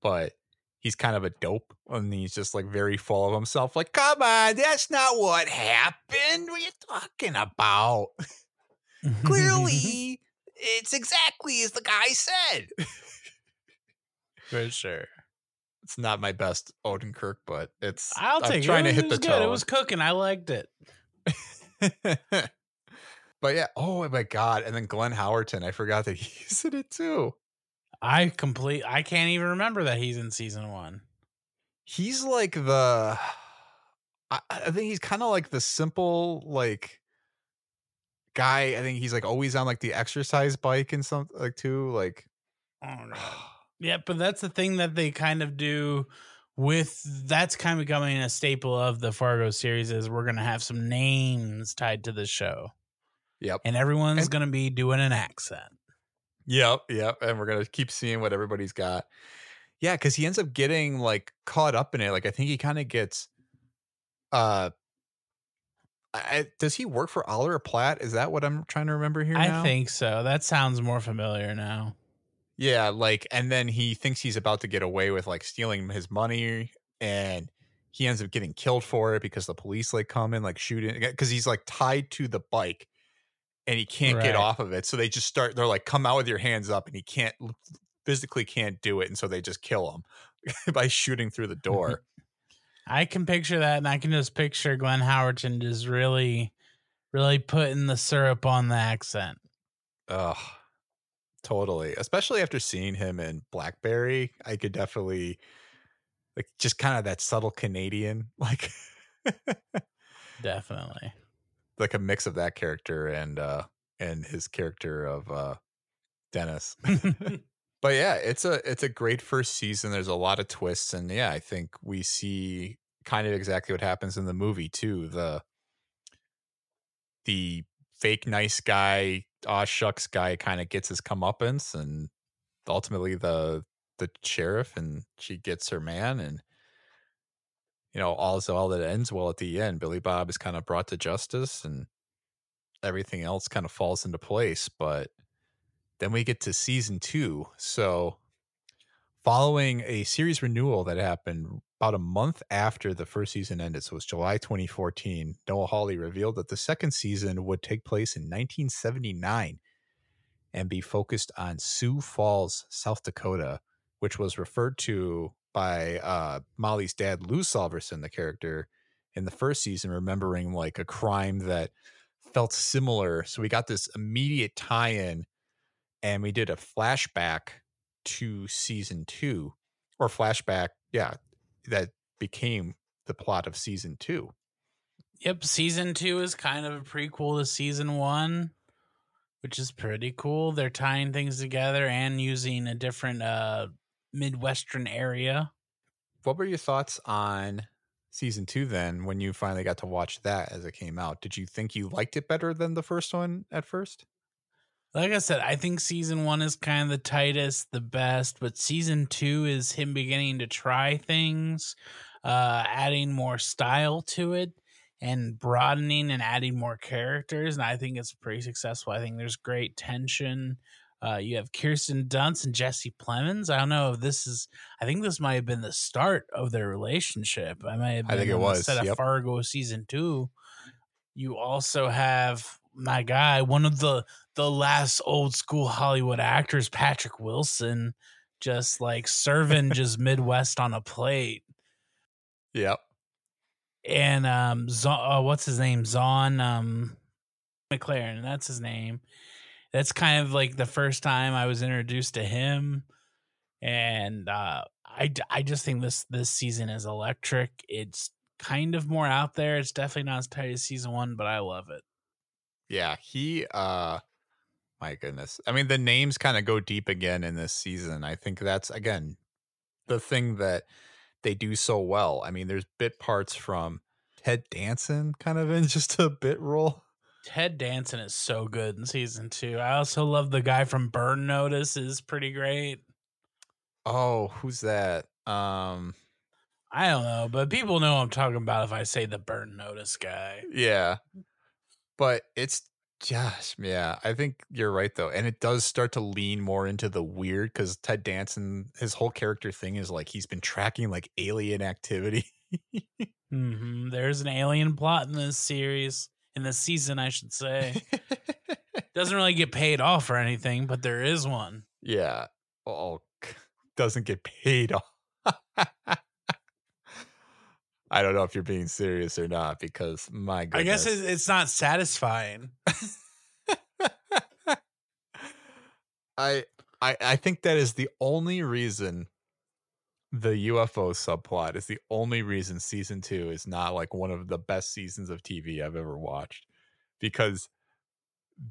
but he's kind of a dope and he's just like very full of himself. Like, come on, that's not what happened. What are you talking about? Clearly, it's exactly as the guy said. for sure. It's not my best Odenkirk, but it's. I'll I'm take trying it. to hit it the good. It was cooking. I liked it. but yeah, oh my god! And then Glenn Howerton, I forgot that he's in it too. I complete. I can't even remember that he's in season one. He's like the. I, I think he's kind of like the simple like guy. I think he's like always on like the exercise bike and something like too. Like, Oh no. Yeah, but that's the thing that they kind of do with that's kind of becoming a staple of the Fargo series is we're gonna have some names tied to the show. Yep, And everyone's And- gonna be doing an accent. yep, yep. And we're gonna keep seeing what everybody's got. Yeah, because he ends up getting like caught up in it. Like, I think he kind of gets. Uh, I, I- does he work for Oliver Platt? Is that what I'm trying to remember here? I now? think so. That sounds more familiar now. Yeah, like, and then he thinks he's about to get away with like stealing his money, and he ends up getting killed for it because the police like come in like shooting because he's like tied to the bike, and he can't get off of it. So they just start. They're like, "Come out with your hands up," and he can't physically can't do it, and so they just kill him by shooting through the door. I can picture that, and I can just picture Glenn Howerton just really, really putting the syrup on the accent. Ugh, totally. Especially after seeing him in Blackberry, I could definitely like just kind of that subtle Canadian like. Definitely. Like a mix of that character and uh and his character of uh Dennis. but yeah, it's a it's a great first season. There's a lot of twists and yeah, I think we see kind of exactly what happens in the movie too. The the fake nice guy, aw shucks guy kind of gets his comeuppance and ultimately the the sheriff and she gets her man and you know, all's all that ends well at the end. Billy Bob is kind of brought to justice and everything else kind of falls into place. But then we get to season two. So, following a series renewal that happened about a month after the first season ended, so it was July 2014, Noah Hawley revealed that the second season would take place in 1979 and be focused on Sioux Falls, South Dakota, which was referred to by uh, Molly's dad, Lou Solverson, the character in the first season, remembering like a crime that felt similar. So we got this immediate tie in and we did a flashback to season two or flashback. Yeah. That became the plot of season two. Yep, season two is kind of a prequel to season one, which is pretty cool. They're tying things together and using a different uh midwestern area. What were your thoughts on season two then when you finally got to watch that as it came out? Did you think you liked it better than the first one at first? Like I said, I think season one is kind of the tightest, the best, but season two is him beginning to try things, uh, adding more style to it and broadening and adding more characters. And I think it's pretty successful. I think there's great tension. Uh, you have Kirsten Dunst and Jesse Plemons. I don't know if this is. I think this might have been the start of their relationship. I might have I think it was, set of yep. Fargo season two. You also have my guy, one of the the last old school Hollywood actors, Patrick Wilson, just like serving just Midwest on a plate. Yep. And um, Zo- uh, what's his name? Zahn um, McLaren. That's his name. That's kind of like the first time I was introduced to him, and uh, I, I just think this this season is electric. It's kind of more out there. It's definitely not as tight as season one, but I love it. Yeah, he uh my goodness. I mean the names kind of go deep again in this season. I think that's again the thing that they do so well. I mean there's bit parts from Ted Danson kind of in just a bit role. Ted Danson is so good in season two. I also love the guy from Burn Notice is pretty great. Oh, who's that? Um I don't know, but people know I'm talking about if I say the Burn Notice guy. yeah. But it's just yeah, I think you're right though. And it does start to lean more into the weird cuz Ted Danson his whole character thing is like he's been tracking like alien activity. hmm There's an alien plot in this series, in this season, I should say. Doesn't really get paid off or anything, but there is one. Yeah. Oh, doesn't get paid off. I don't know if you're being serious or not because my goodness. I guess it's not satisfying. I I I think that is the only reason the UFO subplot is the only reason season 2 is not like one of the best seasons of TV I've ever watched because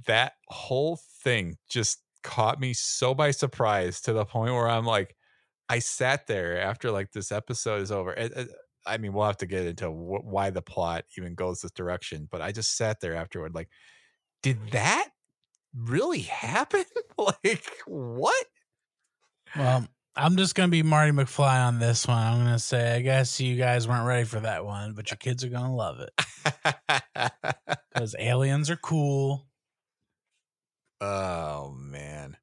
that whole thing just caught me so by surprise to the point where I'm like I sat there after like this episode is over. It, it, I mean, we'll have to get into wh- why the plot even goes this direction, but I just sat there afterward like did that really happen? like what? Well, I'm just gonna be Marty McFly on this one. I'm gonna say, I guess you guys weren't ready for that one, but your kids are gonna love it because aliens are cool. oh man.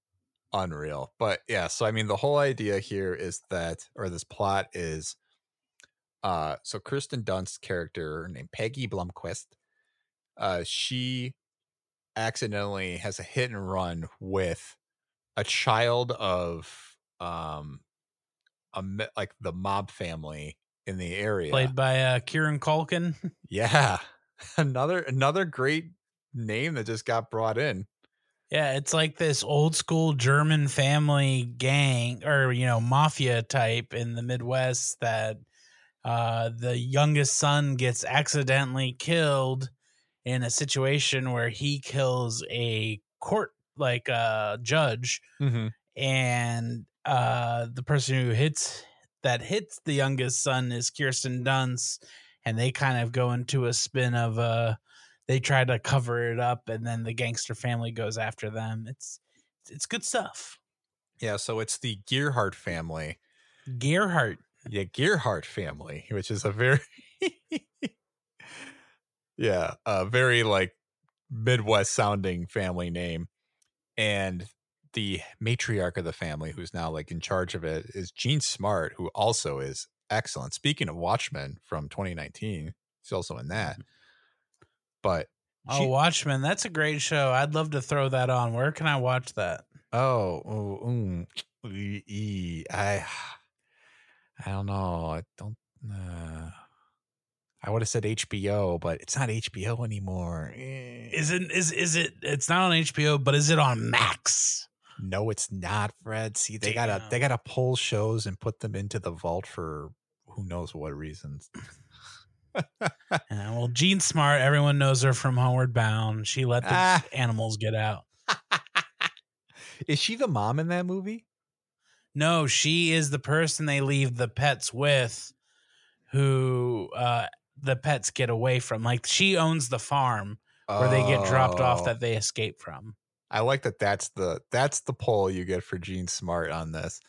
Unreal. But yeah, so I mean the whole idea here is that or this plot is uh so Kirsten Dunst's character named Peggy Blumquist, uh she accidentally has a hit and run with a child of um a like the mob family in the area. Played by uh, Kieran Culkin. yeah. Another another great name that just got brought in. Yeah, it's like this old school German family gang or you know mafia type in the Midwest that uh, the youngest son gets accidentally killed in a situation where he kills a court like uh, judge Mm-hmm. and uh the person who hits that hits the youngest son is Kirsten Dunst and they kind of go into a spin of uh they try to cover it up and then the gangster family goes after them it's it's good stuff Yeah, so it's the Gerhardt family. Gerhardt Yeah, Gerhardt family, which is a very Yeah, a very like Midwest sounding family name. And the matriarch of the family, who's now like in charge of it, is Jean Smart, who also is excellent. Speaking of Watchmen from 2019, he's also in that. But oh She- Watchmen that's a great show I'd love to throw that on where can I watch that Oh, oh, mm, ee, ee, I, I don't know. I don't. Uh, I would have said HBO, but it's not HBO anymore. Eh. is it is is it it's not on HBO but is it on Max no, it's not, Fred. See, they gotta they gotta pull shows and put them into the vault for who knows what reasons. Yeah, well, Jean Smart, everyone knows her from Homeward Bound. She let the Ah. animals get out. Is she the mom in that movie? No, she is the person they leave the pets with, who uh, the pets get away from. Like she owns the farm where they get dropped off Oh. that they escape from. I like that. That's the that's the poll you get for Jean Smart on this.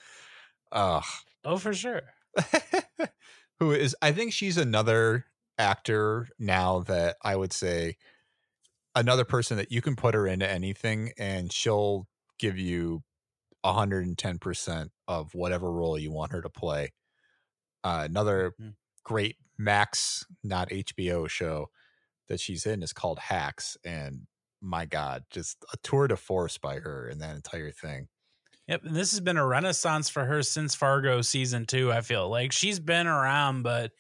Ugh. Oh, for sure. who is I think she's another actor now that I would say another person that you can put her into anything and she'll give you 110% of whatever role you want her to play. Uh, another Mhm. great Max not HBO show that she's in is called Hacks and my god, just a tour de force by her in that entire thing. Yep. And this has been a renaissance for her since Fargo season two. I feel like she's been around, but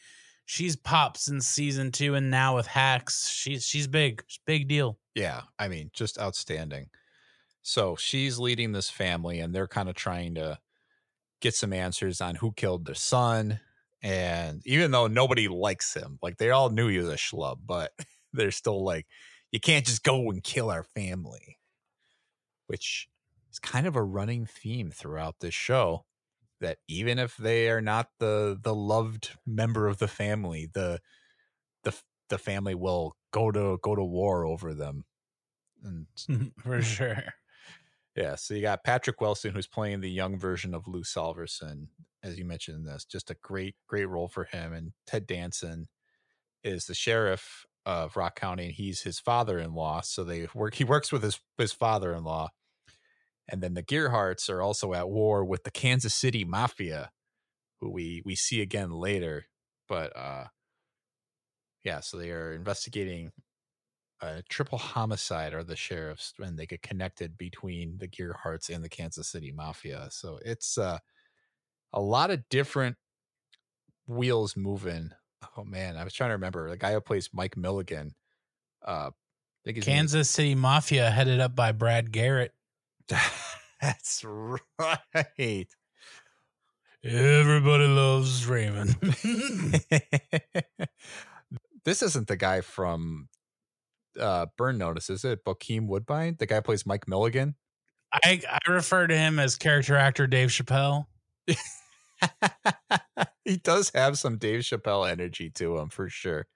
she's popped since season two, and now with Hacks, she's she's big, She's big deal. Yeah, I mean, just outstanding. So she's leading this family, and they're kind of trying to get some answers on who killed their son. And even though nobody likes him, like they all knew he was a schlub, but they're still like, you can't just go and kill our family, which is kind of a running theme throughout this show. That even if they are not the the loved member of the family, the the the family will go to go to war over them. And mm-hmm. for sure. yeah, so you got Patrick Wilson who's playing the young version of Lou Solverson, as you mentioned in this. Just a great, great role for him. And Ted Danson is the sheriff of Rock County, and he's his father-in-law. So they work. He works with his his father-in-law, and then the Gerhardts are also at war with the Kansas City Mafia, who we we see again later. But uh, yeah, so they are investigating a triple homicide are the sheriffs and they get connected between the Gerhardts and the Kansas City Mafia. So it's uh, a lot of different wheels moving. Oh man, I was trying to remember the guy who plays Mike Milligan. Uh, his name Kansas City Mafia headed up by Brad Garrett. That's right. Everybody loves Raymond. this isn't the guy from uh Burn Notice, is it? Bokeem Woodbine? The guy who plays Mike Milligan? I, I refer to him as character actor Dave Chappelle. he does have some Dave Chappelle energy to him for sure.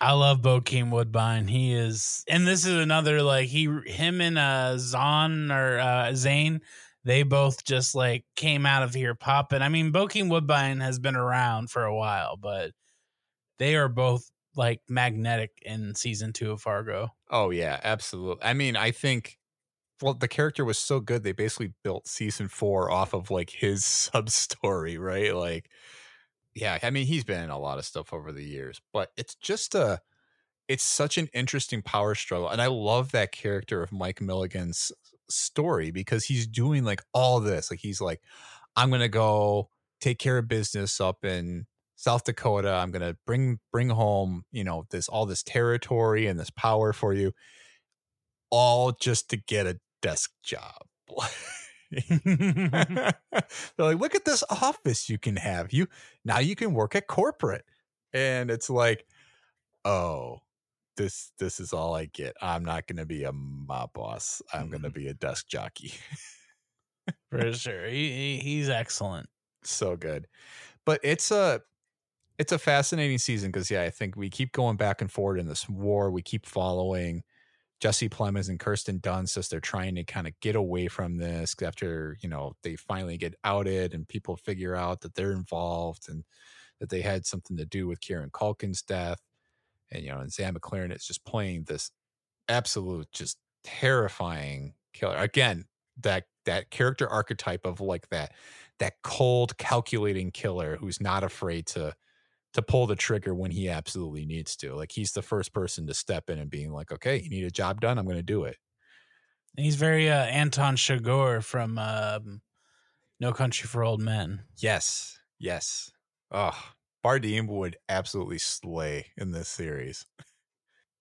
I love Bokeem Woodbine. He is, and this is another like he, him and uh Zahn or uh Zane, they both just like came out of here popping. I mean, Bokeem Woodbine has been around for a while, but they are both like magnetic in season two of Fargo. Oh yeah, absolutely. I mean, I think well, the character was so good they basically built season four off of like his sub story, right? Like, yeah, I mean, he's been in a lot of stuff over the years, but it's just a it's such an interesting power struggle. And I love that character of Mike Milligan's story because he's doing like all this. Like he's like, I'm gonna go take care of business up in South Dakota. I'm gonna bring bring home, you know, this all this territory and this power for you, all just to get a desk job. They're like, look at this office you can have. You now you can work at corporate. And it's like, oh, this this is all I get. I'm not gonna be a mob boss. I'm gonna mm-hmm. be a desk jockey. for sure. He, he he's excellent. so good. But it's a it's a fascinating season because yeah, I think we keep going back and forward in this war. We keep following Jesse Plemons and Kirsten Dunst as they're trying to kind of get away from this after, you know, they finally get outed and people figure out that they're involved and that they had something to do with Kieran Culkin's death. And, you know, and Sam McLaren is just playing this absolute, just terrifying killer. Again, that that character archetype of like that that cold, calculating killer who's not afraid to to pull the trigger when he absolutely needs to. Like he's the first person to step in and being like, "Okay, you need a job done. I'm going to do it." And he's very uh, Anton Chigurh from um, No Country for Old Men. Yes, yes. Oh, Bardem would absolutely slay in this series.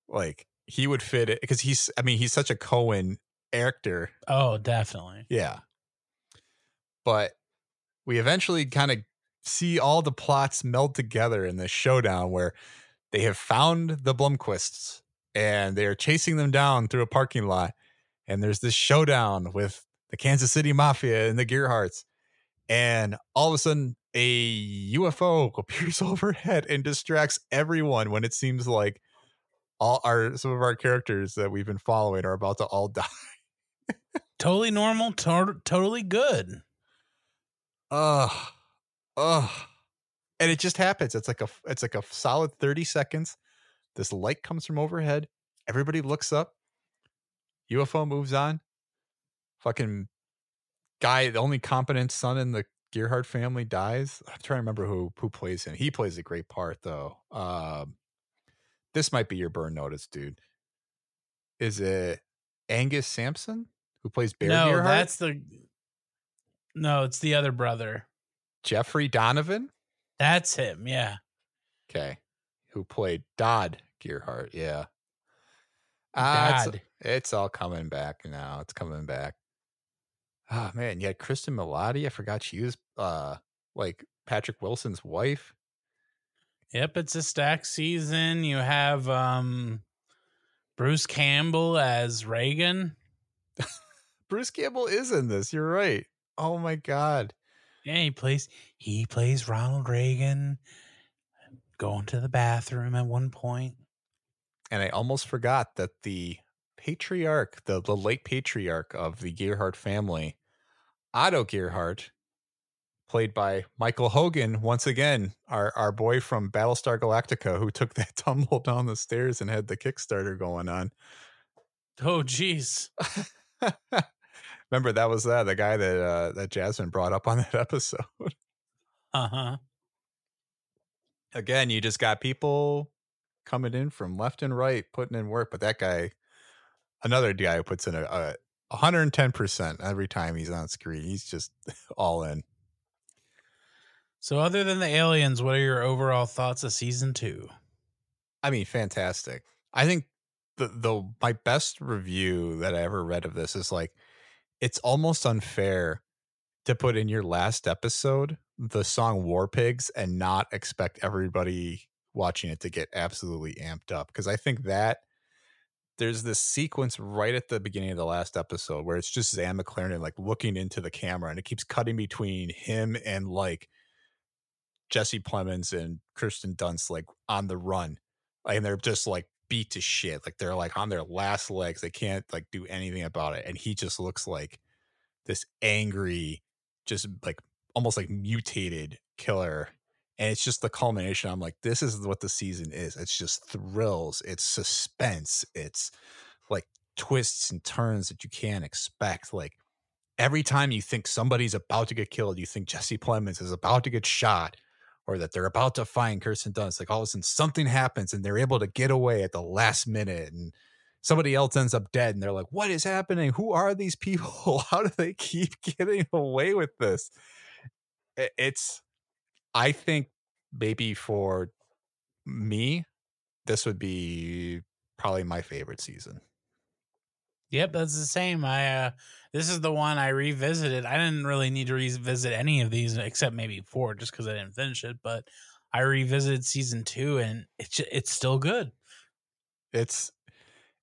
like he would fit it because he's. I mean, he's such a Coen actor. Oh, definitely. Yeah. But we eventually kind of see all the plots meld together in this showdown where they have found the Blumquists and they're chasing them down through a parking lot. And there's this showdown with the Kansas City Mafia and the Gerhardts. And all of a sudden, a UFO appears overhead and distracts everyone when it seems like all our some of our characters that we've been following are about to all die. Totally normal. To- totally good. Ugh. Ugh. And it just happens. It's like a it's like a solid 30 seconds. This light comes from overhead. Everybody looks up. UFO moves on. Fucking guy, the only competent son in the Gerhardt family dies. I'm trying to remember who who plays him. He plays a great part though. Um this might be your burn notice, dude. Is it Angus Sampson who plays Bear no, Gerhardt? that's the. No, it's the other brother. Jeffrey Donovan? That's him. Yeah. Okay. Who played Dodd Gerhardt. Yeah. Ah, it's, it's all coming back now. It's coming back. Oh man, you had Cristin Milioti. I forgot she was uh like Patrick Wilson's wife. Yep, it's a stack season. You have um Bruce Campbell as Reagan. Bruce Campbell is in this. You're right. Oh my god. Yeah, he plays he plays Ronald Reagan going to the bathroom at one point. And I almost forgot that the patriarch, the, the late patriarch of the Gerhardt family, Otto Gerhardt, played by Michael Hogan, once again, our, our boy from Battlestar Galactica who took that tumble down the stairs and had the Kickstarter going on. Oh jeez. Remember that was uh, the guy that uh, that Jasmine brought up on that episode. Uh-huh. Again, you just got people coming in from left and right, putting in work. But that guy, another guy who puts in a, a 110% every time he's on screen. He's just all in. So, other than the aliens, what are your overall thoughts of season two? I mean, fantastic. I think the the my best review that I ever read of this is like it's almost unfair to put in your last episode the song War Pigs and not expect everybody watching it to get absolutely amped up because I think that there's this sequence right at the beginning of the last episode where it's just Zahn McClarnon like looking into the camera and it keeps cutting between him and like Jesse Plemons and Kristen Dunst like on the run. And they're just like beat to shit. Like they're like on their last legs. They can't like do anything about it. And he just looks like this angry, just like almost like mutated killer. And it's just the culmination. I'm like, this is what the season is. It's just thrills, it's suspense, it's like twists and turns that you can't expect. Like every time you think somebody's about to get killed, you think Jesse Plemons is about to get shot or that they're about to find Kirsten Dunst. Like all of a sudden something happens and they're able to get away at the last minute and somebody else ends up dead and they're like, what is happening? Who are these people? How do they keep getting away with this? It's, I think maybe for me, this would be probably my favorite season. Yep, that's the same. I uh this is the one I revisited. I didn't really need to revisit any of these except maybe four, just because I didn't finish it. But I revisited season two, and it's it's still good. It's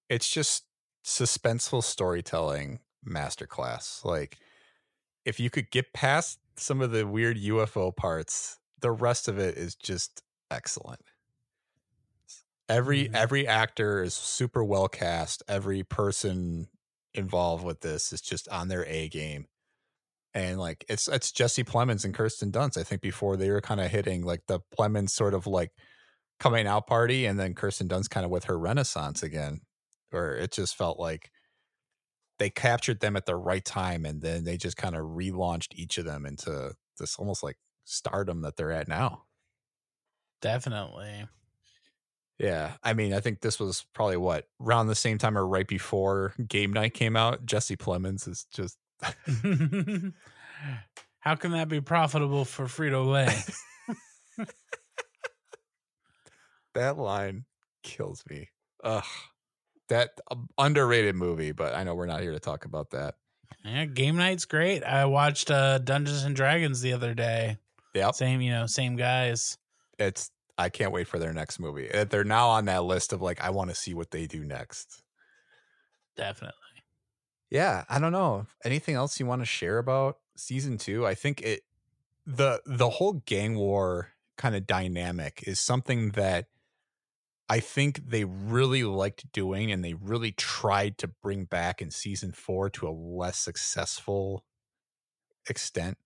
it's just suspenseful storytelling masterclass. Like if you could get past some of the weird UFO parts, the rest of it is just excellent. Every mm-hmm. every actor is super well cast. Every person involved with this is just on their A game. And like it's it's Jesse Plemons and Kirsten Dunst. I think before they were kind of hitting like the Plemons sort of like coming out party, and then Kirsten Dunst kind of with her renaissance again, where it just felt like they captured them at the right time, and then they just kind of relaunched each of them into this almost like stardom that they're at now. Definitely. Yeah, I mean, I think this was probably what around the same time or right before Game Night came out. Jesse Plemons is just. How can that be profitable for Frito Lay? that line kills me. Ugh, that um, underrated movie, but I know we're not here to talk about that. Yeah, Game Night's great. I watched uh, Dungeons and Dragons the other day. Yeah, same, you know, same guys. It's I can't wait for their next movie. Uh, they're now on that list of like I want to see what they do next. Definitely. Yeah, I don't know. Anything else you want to share about season 2? I think it the the whole gang war kind of dynamic is something that I think they really liked doing and they really tried to bring back in season 4 to a less successful extent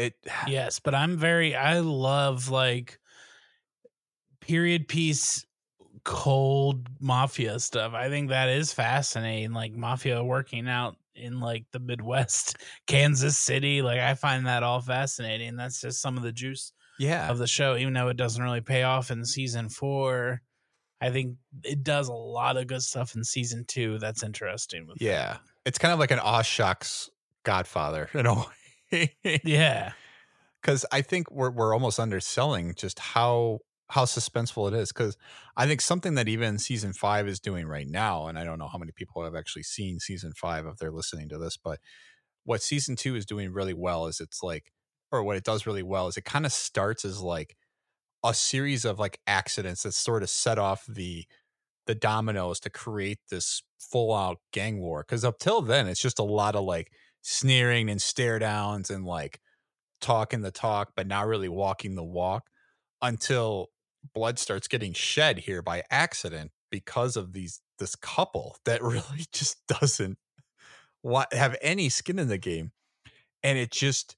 it yes but i'm very i love like period piece cold mafia stuff. I think that is fascinating like mafia working out in like the midwest kansas city like i find that all fascinating. That's just some of the juice yeah. of the show even though it doesn't really pay off in season four i think it does a lot of good stuff in season two that's interesting yeah that. it's kind of like an shucks godfather you know yeah. Cause I think we're we're almost underselling just how how suspenseful it is. Cause I think something that even season five is doing right now, and I don't know how many people have actually seen season five if they're listening to this, but what season two is doing really well is it's like or what it does really well is it kind of starts as like a series of like accidents that sort of set off the the dominoes to create this full out gang war. Cause up till then it's just a lot of like sneering and stare downs and like talking the talk, but not really walking the walk until blood starts getting shed here by accident because of these this couple that really just doesn't want have any skin in the game. And it just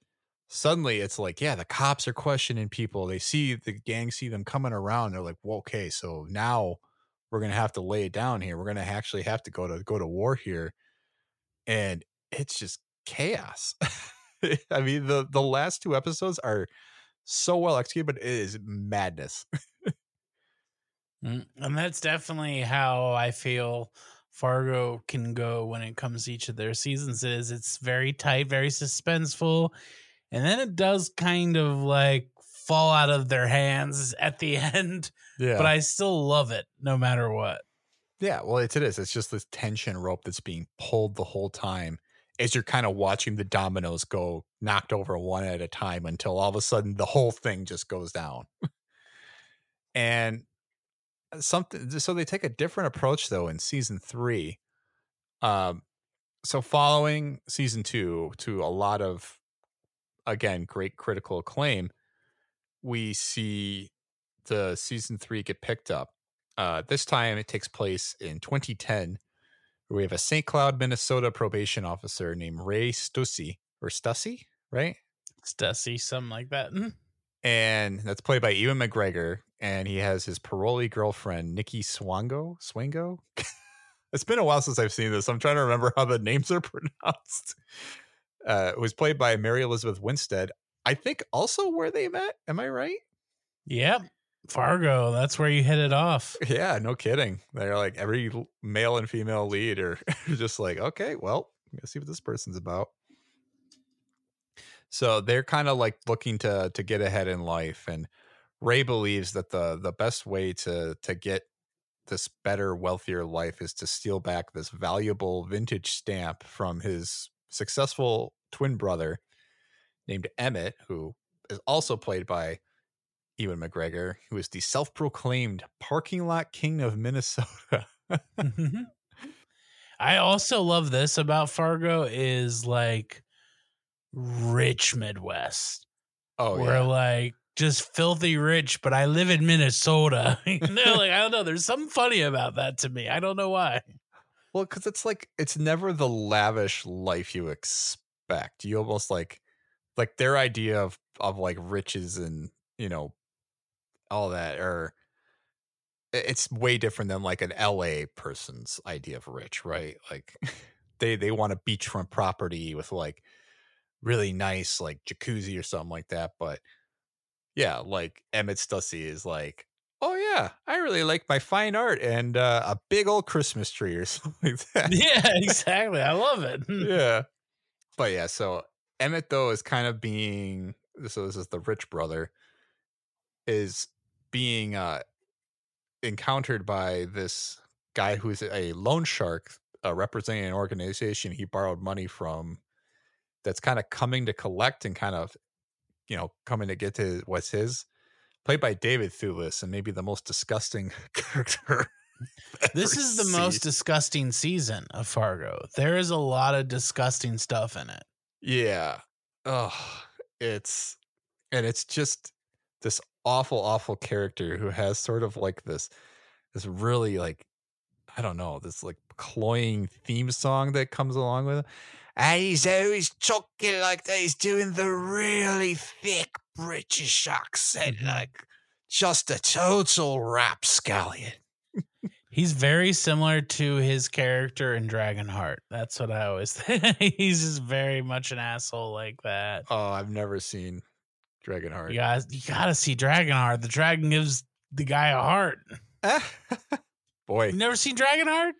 suddenly it's like yeah the cops are questioning people. They see the gang see them coming around. They're like well, okay so now we're gonna have to lay it down here. We're gonna actually have to go to go to war here. And it's just chaos. I mean, the the last two episodes are so well executed, but it is madness. Mm, And that's definitely how I feel Fargo can go when it comes to each of their seasons is it's very tight, very suspenseful, and then it does kind of like fall out of their hands at the end, Yeah. but I still love it no matter what. yeah, well, it's it is. It's just this tension rope that's being pulled the whole time as you're kind of watching the dominoes go knocked over one at a time until all of a sudden the whole thing just goes down. and something so they take a different approach though in season 3. Um so following season 2 to a lot of again great critical acclaim, we see the season 3 get picked up uh, this time it takes place in 2010. We have a St. Cloud, Minnesota probation officer named Ray Stussy or Stussy, right? Stussy, something like that. Mm. And that's played by Ewan McGregor. And he has his parolee girlfriend, Nikki Swango. Swango? it's been a while since I've seen this. I'm trying to remember how the names are pronounced. Uh, it was played by Mary Elizabeth Winstead. I think also where they met. Am I right? Yep. Fargo, that's where you hit it off. Yeah, no kidding. They're like every male and female lead are just like, okay, well, let's see what this person's about. So they're kind of like looking to to get ahead in life, and Ray believes that the the best way to to get this better, wealthier life is to steal back this valuable vintage stamp from his successful twin brother named Emmett, who is also played by Ewan McGregor, who is the self proclaimed parking lot king of Minnesota. Mm-hmm. I also love this about Fargo is like rich Midwest. oh, We're yeah. like just filthy rich, but I live in Minnesota. you know, like I don't know. There's something funny about that to me. I don't know why. Well, because it's like, it's never the lavish life you expect. You almost like, like their idea of, of like riches and, you know, all that, or it's way different than like an LA person's idea of rich, right? Like they, they want a beachfront property with like really nice, like jacuzzi or something like that. But yeah, like Emmett Stussy is like, oh yeah, I really like my fine art and uh, a big old Christmas tree or something like that. yeah, exactly. I love it. yeah. But yeah, so Emmett though is kind of being so this is the rich brother is being uh encountered by this guy who's a loan shark uh, representing an organization he borrowed money from that's kind of coming to collect and kind of you know coming to get to what's his played by David Thewlis and maybe the most disgusting character This is the most disgusting season of Fargo. There is a lot of disgusting stuff in it. Yeah. Oh, it's and it's just this awful, awful character who has sort of like this this really like I don't know, this like cloying theme song that comes along with it. And he's always talking like that. He's doing the really thick British accent, mm-hmm. like just a total rapscallion. He's very similar to his character in Dragonheart. That's what I always think. He's just very much an asshole like that. Oh, I've never seen Dragonheart. You guys, you gotta see Dragonheart. The dragon gives the guy a heart. Boy, You never seen Dragonheart?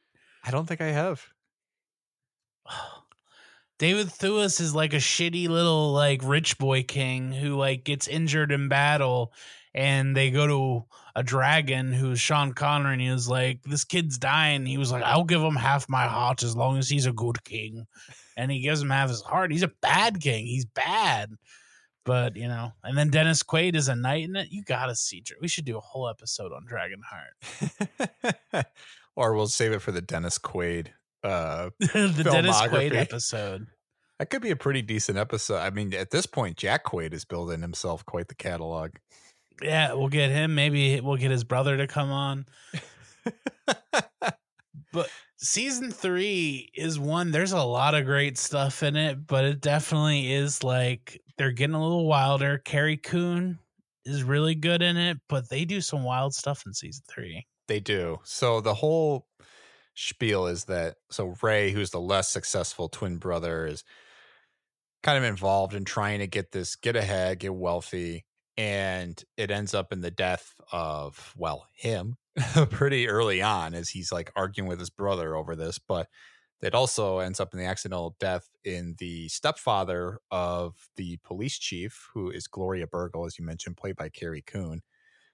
I don't think I have. David Thewlis is like a shitty little like rich boy king who like gets injured in battle and they go to a dragon who's Sean Connery and he was like, This kid's dying. He was like, I'll give him half my heart as long as he's a good king. And he gives him half his heart. He's a bad king. He's bad. But you know, and then Dennis Quaid is a knight in it. You gotta see. We should do a whole episode on Dragonheart. or we'll save it for the Dennis Quaid. Uh, the Dennis Quaid episode. that could be a pretty decent episode. I mean, at this point, Jack Quaid is building himself quite the catalog. Yeah, we'll get him. Maybe we'll get his brother to come on. But season three is one. There's a lot of great stuff in it, but it definitely is like they're getting a little wilder. Carrie Coon is really good in it, but they do some wild stuff in season three. They do. So the whole spiel is that so Ray, who's the less successful twin brother, is kind of involved in trying to get this, get ahead, get wealthy, and it ends up in the death of well him pretty early on as he's like arguing with his brother over this, but it also ends up in the accidental death in the stepfather of the police chief, who is Gloria Burgle, as you mentioned, played by Carrie Coon.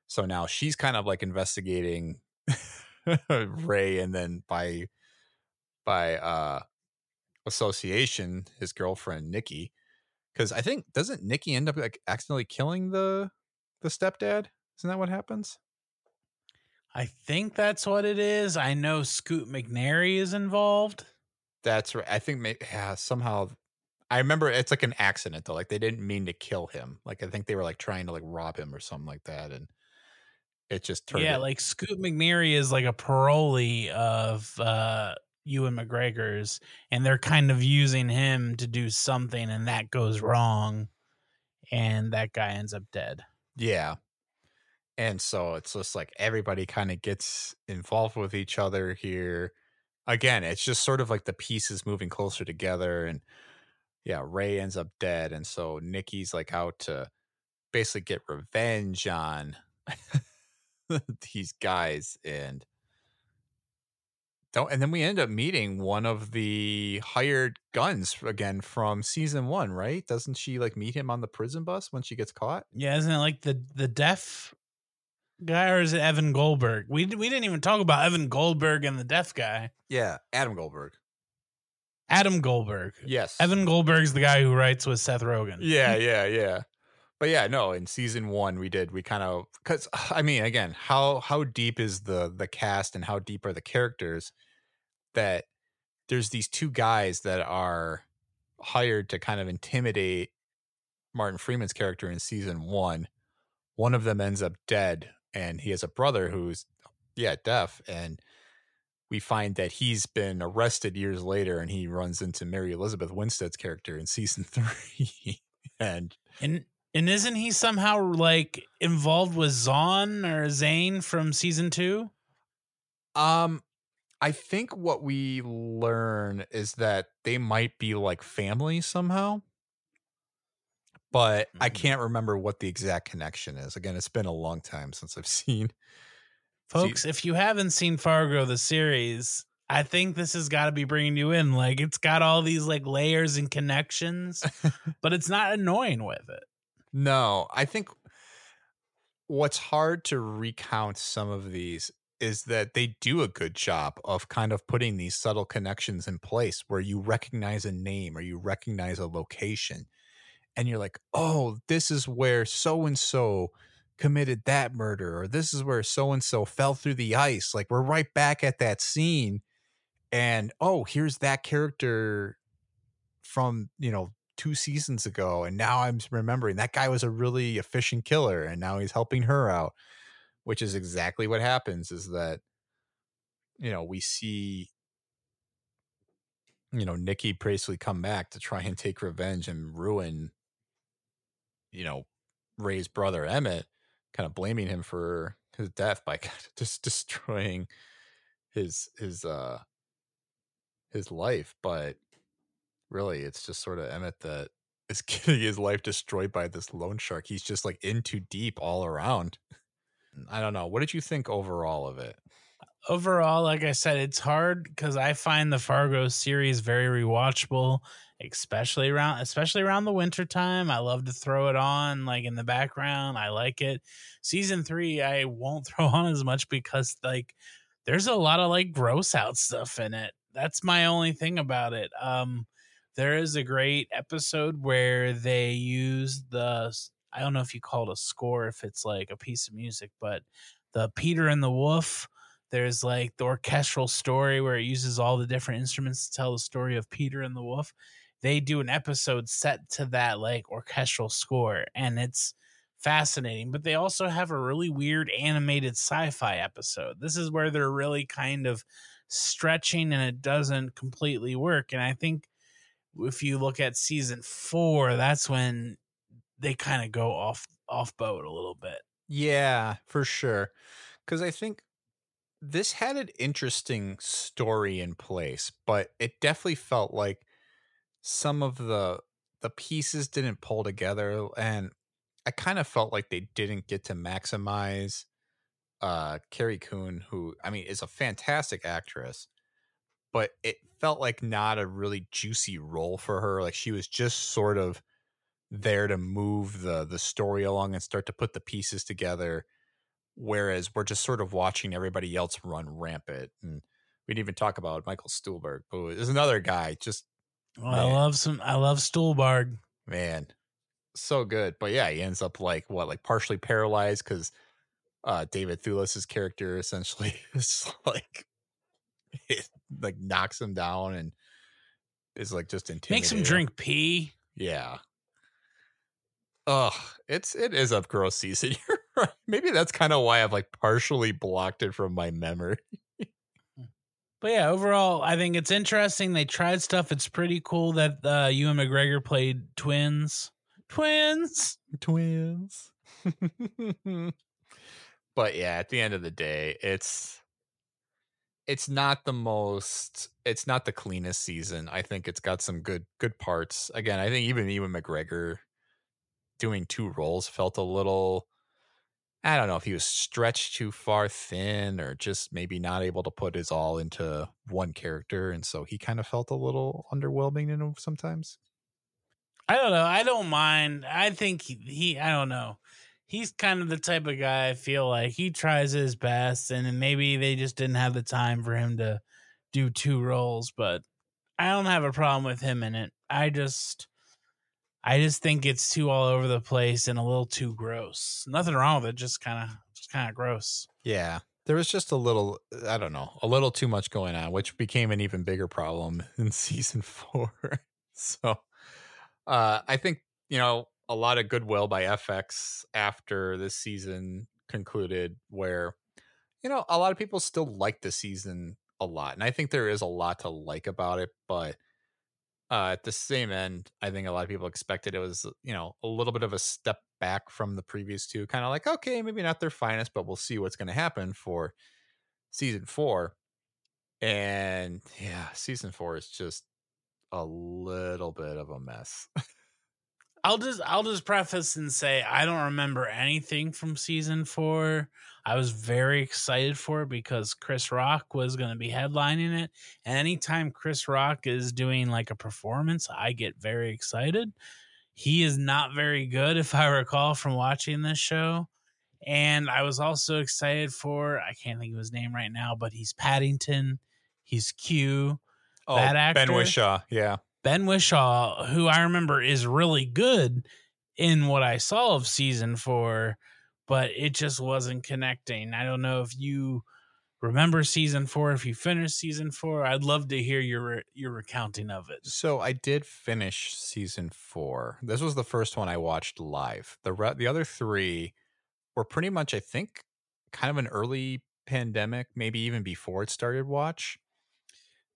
So now she's kind of like investigating Ray, and then by by uh association, his girlfriend Nikki. Because I think doesn't Nikki end up like accidentally killing the the stepdad? Isn't that what happens? I think that's what it is. I know Scoot McNairy is involved. That's right. I think may- yeah, somehow I remember it's like an accident though. Like they didn't mean to kill him. Like I think they were like trying to like rob him or something like that, and it just turned. yeah, it- like Scoot McNairy is like a parolee of uh Ewan McGregor's, and they're kind of using him to do something, and that goes wrong, and that guy ends up dead. yeah. And so it's just like everybody kind of gets involved with each other here. Again, it's just sort of like the pieces moving closer together, and yeah, Ray ends up dead, and so Nikki's like out to basically get revenge on these guys, and don't. And then we end up meeting one of the hired guns again from season one, right? Doesn't she like meet him on the prison bus when she gets caught? Yeah, isn't it like the the deaf guy, or is it Evan Goldberg? We we didn't even talk about Evan Goldberg and the deaf guy, Yeah, Adam Goldberg. Adam Goldberg. Yes, Evan Goldberg's the guy who writes with Seth Rogen. Yeah, yeah, yeah. But yeah, no. In season one, we did we kind of because I mean, again, how how deep is the the cast and how deep are the characters that there's these two guys that are hired to kind of intimidate Martin Freeman's character in season one. One of them ends up dead, and he has a brother who's yeah deaf, and we find that he's been arrested years later, and he runs into Mary Elizabeth Winstead's character in season three, and And and isn't he somehow like involved with Zahn or Zane from season two? Um, I think what we learn is that they might be like family somehow, but I Mhm. can't remember what the exact connection is. Again, it's been a long time since I've seen. Folks, if you haven't seen Fargo the series, I think this has got to be bringing you in. Like it's got all these like layers and connections, but it's not annoying with it. No, I think what's hard to recount some of these is that they do a good job of kind of putting these subtle connections in place where you recognize a name or you recognize a location and you're like, oh, this is where so and so committed that murder, or this is where so and so fell through the ice. Like we're right back at that scene. And oh, here's that character from, you know, two seasons ago. And now I'm remembering that guy was a really efficient killer and now he's helping her out, which is exactly what happens is that, you know, we see you know, Nikki basically come back to try and take revenge and ruin, you know, Ray's brother Emmett, kind of blaming him for his death by just destroying his his uh his life. But really, it's just sort of Emmett that is getting his life destroyed by this loan shark. He's just like in too deep all around. I don't know. What did you think overall of it? Overall, like I said, it's hard because I find the Fargo series very rewatchable, especially around especially around the winter time. I love to throw it on like in the background. I like it. Season three, I won't throw on as much because like there's a lot of like gross out stuff in it. That's my only thing about it. Um there is a great episode where they use the I don't know if you call it a score if it's like a piece of music, but the Peter and the Wolf there's like the orchestral story where it uses all the different instruments to tell the story of Peter and the Wolf. They do an episode set to that like orchestral score, and it's fascinating. But they also have a really weird animated sci fi episode. This is where they're really kind of stretching and it doesn't completely work. And I think if you look at season four, that's when they kind of go off off boat a little bit. Yeah, for sure. Because I think this had an interesting story in place, but it definitely felt like some of the the pieces didn't pull together, and I kind of felt like they didn't get to maximize uh Carrie Coon, who I mean is a fantastic actress, but it felt like not a really juicy role for her. Like she was just sort of there to move the the story along and start to put the pieces together. Whereas we're just sort of watching everybody else run rampant. And we didn't even talk about Michael Stuhlbarg, who is another guy. Just Well, I love some. I love Stuhlbarg. man, so good. But yeah, he ends up like what, like partially paralyzed because uh David Thewlis's character essentially is like it like knocks him down and is like just intimidating. Makes him drink pee. Yeah. Ugh, it's it is a gross season. You're. Maybe that's kind of why I've like partially blocked it from my memory. But yeah, overall, I think it's interesting. They tried stuff. It's pretty cool that uh, Ewan McGregor played twins. Twins. Twins. but yeah, at the end of the day, it's it's not the most it's not the cleanest season. I think it's got some good good parts. Again, I think even even McGregor doing two roles felt a little I don't know if he was stretched too far thin or just maybe not able to put his all into one character and so he kind of felt a little underwhelming in him sometimes. I don't know. I don't mind. I think he, he I don't know. He's kind of the type of guy I feel like he tries his best and maybe they just didn't have the time for him to do two roles, but I don't have a problem with him in it. I just I just think it's too all over the place and a little too gross. Nothing wrong with it, just kind of just kind of gross. Yeah. There was just a little, I don't know, a little too much going on, which became an even bigger problem in season four. so uh, I think, you know, a lot of goodwill by FX after this season concluded, where, you know, a lot of people still like the season a lot. And I think there is a lot to like about it. But uh, at the same end, I think a lot of people expected it was, you know, a little bit of a step back from the previous two. Kind of like, okay, maybe not their finest, but we'll see what's going to happen for season four. And yeah, season four is just a little bit of a mess. I'll just I'll just preface and say I don't remember anything from season four. I was very excited for it because Chris Rock was going to be headlining it, and anytime Chris Rock is doing like a performance, I get very excited. He is not very good, if I recall from watching this show. And I was also excited for I can't think of his name right now, but he's Paddington. He's Q. Oh, that Ben? Whishaw, yeah. Ben Whishaw, who I remember is really good in what I saw of season four, but it just wasn't connecting. I don't know if you remember season four, if you finished season four. I'd love to hear your your recounting of it. So I did finish season four. This was the first one I watched live. The re- the other three were pretty much, I think, kind of an early pandemic, maybe even before it started. Watch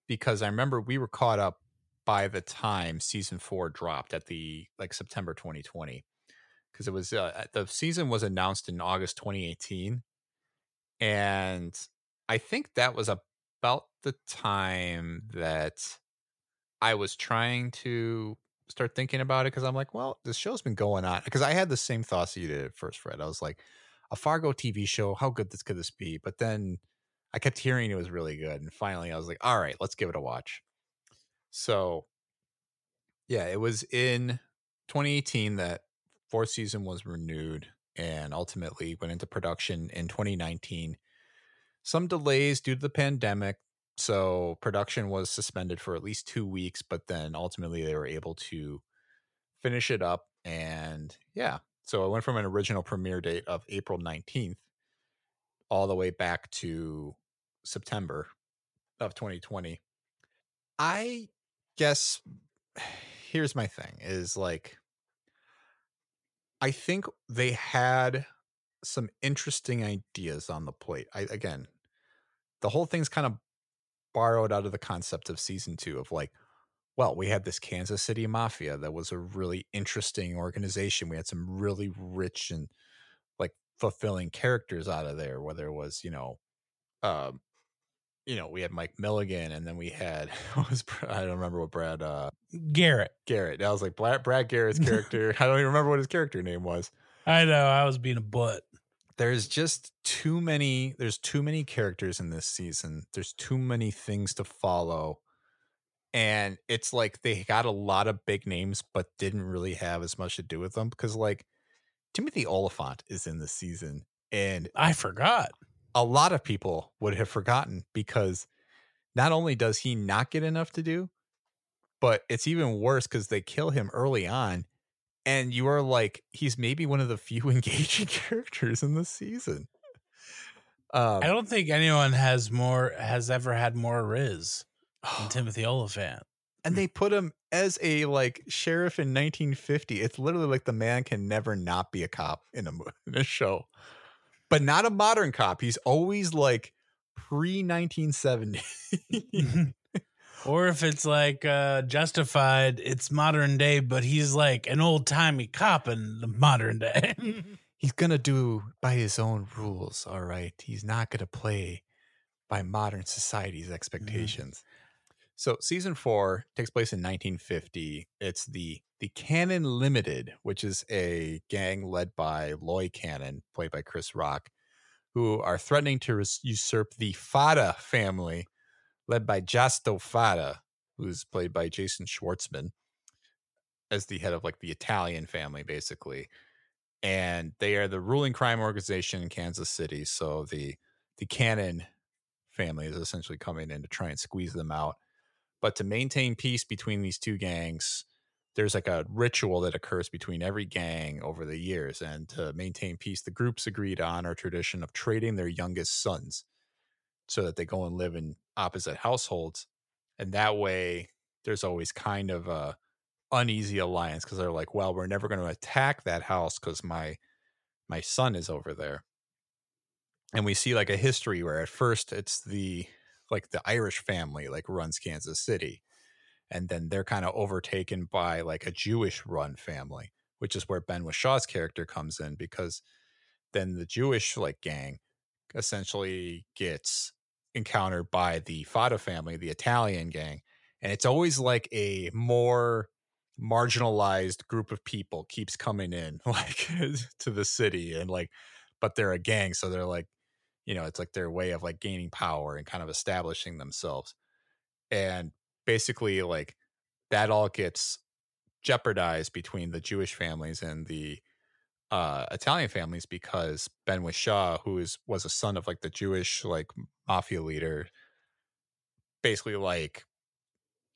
because I remember we were caught up by the time season four dropped at the like September 2020 because it was uh, the season was announced in August 2018 and I think that was about the time that I was trying to start thinking about it because I'm like, well, this show's been going on because I had the same thoughts you did at first, Fred. I was like, a Fargo TV show, how good this could this be? But then I kept hearing it was really good, and finally I was like, all right, let's give it a watch. So, yeah, it was in 2018 that fourth season was renewed and ultimately went into production in 2019. Some delays due to the pandemic, so production was suspended for at least two weeks, but then ultimately they were able to finish it up. And yeah, so it went from an original premiere date of April 19th all the way back to September of 2020. I guess here's my thing is like, I think they had some interesting ideas on the plate. I again, the whole thing's kind of borrowed out of the concept of season two of like, well, we had this Kansas City Mafia that was a really interesting organization. We had some really rich and like fulfilling characters out of there, whether it was, you know, um, you know, we had Mike Milligan and then we had what was I don't remember what Brad uh Garrett. Garrett. I was like Brad, Brad Garrett's character. I don't even remember what his character name was. I know I was being a butt. there's just too many there's too many characters in this season there's too many things to follow and it's like they got a lot of big names but didn't really have as much to do with them because like timothy olyphant is in this season and I forgot. A lot of people would have forgotten because not only does he not get enough to do but it's even worse because they kill him early on and you are like he's maybe one of the few engaging characters in the season. Um I don't think anyone has more has ever had more Riz than Timothy Olyphant. and they put him as a like sheriff in 1950 it's literally like the man can never not be a cop in a, in a show but not a modern cop he's always like pre 1970 or if it's like uh justified, it's modern day, but he's like an old timey cop in the modern day. he's gonna do by his own rules all right? He's not gonna play by modern society's expectations so season four takes place in 1950 it's the the cannon limited which is a gang led by loy cannon played by chris rock who are threatening to res- usurp the fadda family led by josto fadda who's played by jason schwartzman as the head of like the italian family basically and they are the ruling crime organization in Kansas City. So the the Cannon family is essentially coming in to try and squeeze them out. But to maintain peace between these two gangs, there's like a ritual that occurs between every gang over the years. And to maintain peace, the groups agree to honor tradition of trading their youngest sons so that they go and live in opposite households. And that way there's always kind of a uneasy alliance because they're like, well, we're never going to attack that house because my my son is over there. And we see like a history where at first it's the like the Irish family like runs Kansas City. And then they're kind of overtaken by like a Jewish run family, which is where Ben Whishaw's character comes in because then the Jewish like gang essentially gets encountered by the Fadda family, the Italian gang. And it's always like a more marginalized group of people keeps coming in like to the city and like but they're a gang so they're like you know it's like their way of like gaining power and kind of establishing themselves. And basically like that all gets jeopardized between the Jewish families and the uh Italian families because Ben Whishaw who is was a son of like the Jewish like mafia leader basically like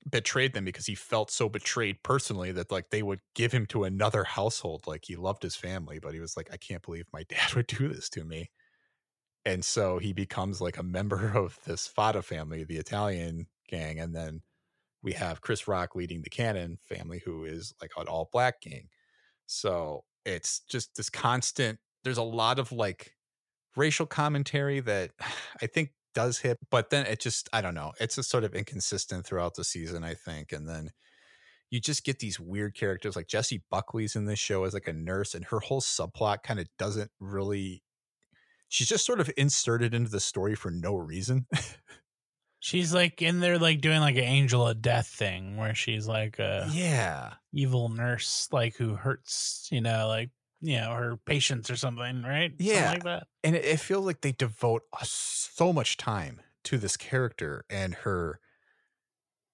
betrayed them because he felt so betrayed personally that like they would give him to another household. Like he loved his family but he was like I can't believe my dad would do this to me and so he becomes like a member of this Fadda family the Italian gang and then we have Chris Rock leading the Cannon family who is like an all black gang so it's just this constant there's a lot of like racial commentary that I think does hit, but then it just I don't know. It's just sort of inconsistent throughout the season, I think. And then you just get these weird characters like Jessie Buckley's in this show as like a nurse, and her whole subplot kind of doesn't really she's just sort of inserted into the story for no reason. she's like in there like doing like an angel of death thing where she's like a yeah. evil nurse like who hurts, you know, like you know, her patients or something, right? Something Yeah. like that. and it, it feels like they devote so much time to this character and her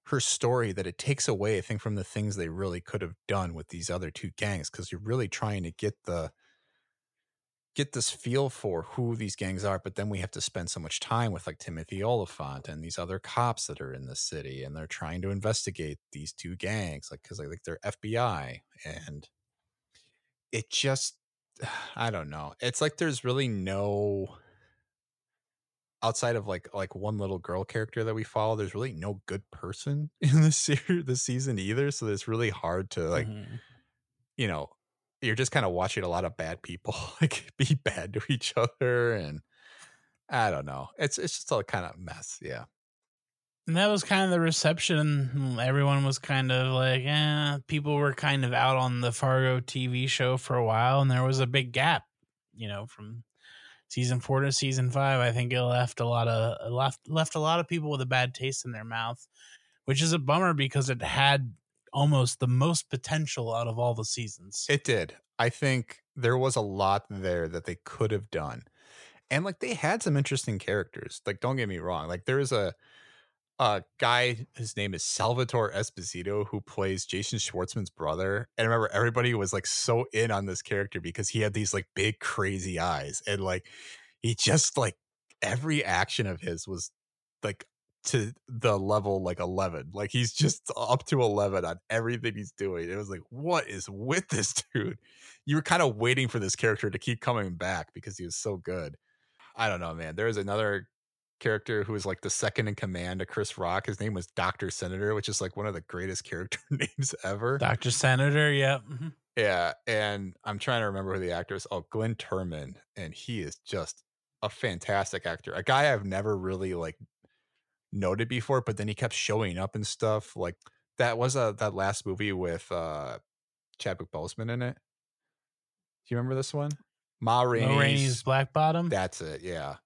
her story that it takes away i think from the things they really could have done with these other two gangs because you're really trying to get the get this feel for who these gangs are but then we have to spend so much time with like timothy olyphant and these other cops that are in the city and they're trying to investigate these two gangs like because like they're fbi and it just i don't know it's like there's really no outside of like like one little girl character that we follow there's really no good person in this series this season either so it's really hard to like Mhm. you know you're just kind of watching a lot of bad people like be bad to each other and i don't know it's it's just a kind of mess yeah And that was kind of the reception. Everyone was kind of like, eh, people were kind of out on the Fargo TV show for a while, and there was a big gap, you know, from season four to season five. I think it left a lot of left left a lot of people with a bad taste in their mouth, which is a bummer because it had almost the most potential out of all the seasons. It did. I think there was a lot there that they could have done. And like they had some interesting characters. Like don't get me wrong. Like there is a a guy his name is Salvatore Esposito who plays Jason Schwartzman's brother. And I remember everybody was like so in on this character because he had these like big crazy eyes and like he just like every action of his was like to the level like 11 like he's just up to 11 on everything he's doing it was like what is with this dude you were kind of waiting for this character to keep coming back because he was so good i don't know man there was another character who was like the second in command to chris rock his name was dr senator which is like one of the greatest character names ever Dr. Senator, yeah. mhm. yeah, and I'm trying to remember who the actor is. Oh, Glenn Turman, and he is just a fantastic actor. A guy I've never really like noted before, but then he kept showing up and stuff. Like that was a that last movie with uh Chadwick Boseman in it. Do you remember this one? Ma Rainey's Rainey's. Black Bottom. That's it. Yeah,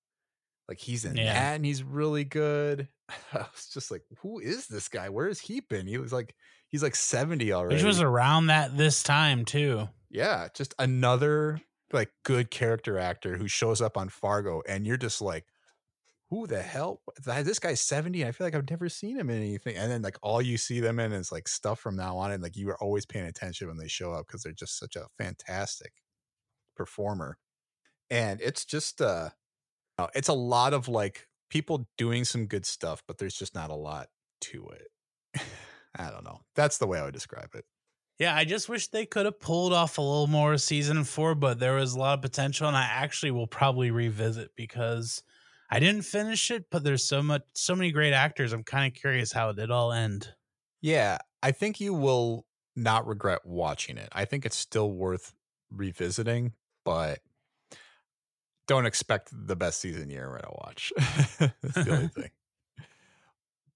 like he's in Yeah. that, and he's really good. I was just like, who is this guy? Where has he been? He was like, he's like 70 already. which was around that this time too. Yeah, just another like good character actor who shows up on Fargo, and you're just like, who the hell? This guy's 70. I feel like I've never seen him in anything. And then like all you see them in is like stuff from now on, and like you are always paying attention when they show up because they're just such a fantastic performer. And it's just uh uh, it's a lot of like people doing some good stuff, but there's just not a lot to it. I don't know. That's the way I would describe it. Yeah, I just wish they could have pulled off a little more season four, but there was a lot of potential, and I actually will probably revisit because I didn't finish it, but there's so much, so many great actors. I'm kind of curious how it all end. Yeah, I think you will not regret watching it. I think it's still worth revisiting, but don't expect the best season you're ever gonna watch. That's the only thing.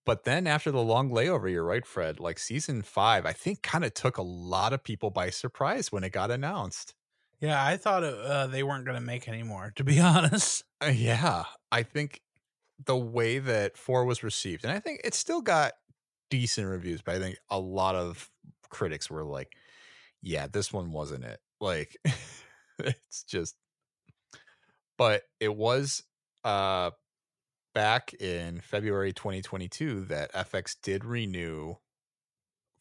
But then after the long layover, you're right, Fred. Like season five, I think kind of took a lot of people by surprise when it got announced. Yeah, I thought it, uh, they weren't going to make any more, to be honest. Uh, yeah, I think the way that four was received, and I think it still got decent reviews, but I think a lot of critics were like, "Yeah, this one wasn't it." Like, it's just, but it was uh back in February 2022 that FX did renew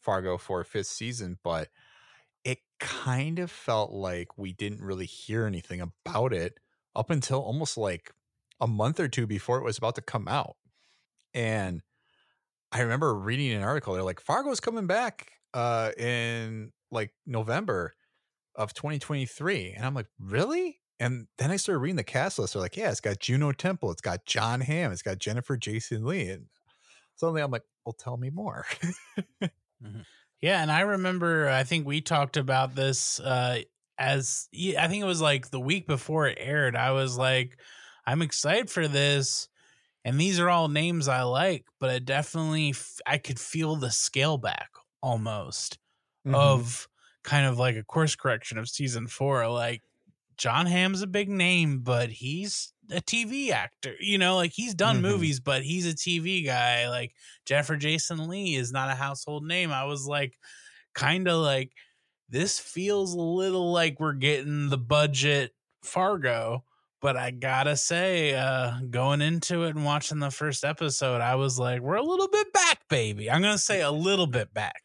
Fargo for a fifth season, but it kind of felt like we didn't really hear anything about it up until almost like a month or two before it was about to come out. And I remember reading an article. They're like, Fargo's coming back uh in like November of 2023. And I'm like, really? And then I started reading the cast list. They're like, yeah, it's got Juno Temple, it's got Jon Hamm, it's got Jennifer Jason Lee. And suddenly I'm like, well, tell me more. Yeah, and I remember I think we talked about this uh as I think it was like the week before it aired. I was like I'm excited for this and these are all names I like, but I definitely f- I could feel the scale back almost Mm-hmm. of kind of like a course correction of season 4 like Jon Hamm's a big name, but he's a TV actor. You know, like he's done Mhm. movies, but he's a TV guy. Like Jennifer Jason Lee is not a household name. I was like, kind of like, this feels a little like we're getting the budget Fargo. But I gotta say, uh, going into it and watching the first episode, I was like, we're a little bit back, baby. I'm gonna say a little bit back.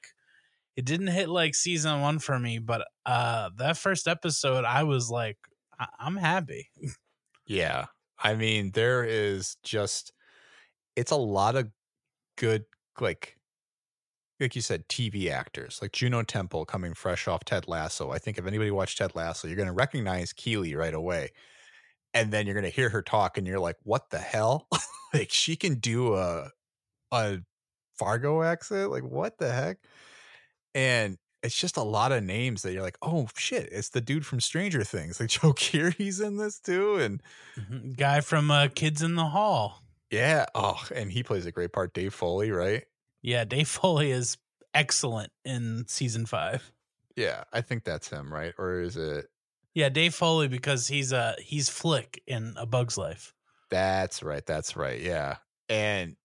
It didn't hit like season one for me, but uh, that first episode, I was like, I- I'm happy. Yeah. I mean, there is just it's a lot of good like like you said, TV actors like Juno Temple coming fresh off Ted Lasso. I think if anybody watched Ted Lasso, you're gonna recognize Keely right away. And then you're gonna hear her talk and you're like, what the hell? like she can do a a Fargo accent? Like what the heck? And it's just a lot of names that you're like, oh shit, it's the dude from Stranger Things. Like Joe Keery's in this too. And Mhm. Guy from uh, Kids in the Hall. Yeah. Oh, and he plays a great part. Dave Foley, right? Yeah, Dave Foley is excellent in season five. Yeah, I think that's him, right? Or is it? Yeah, Dave Foley because he's uh he's Flick in A Bug's Life. That's right. That's right. Yeah. And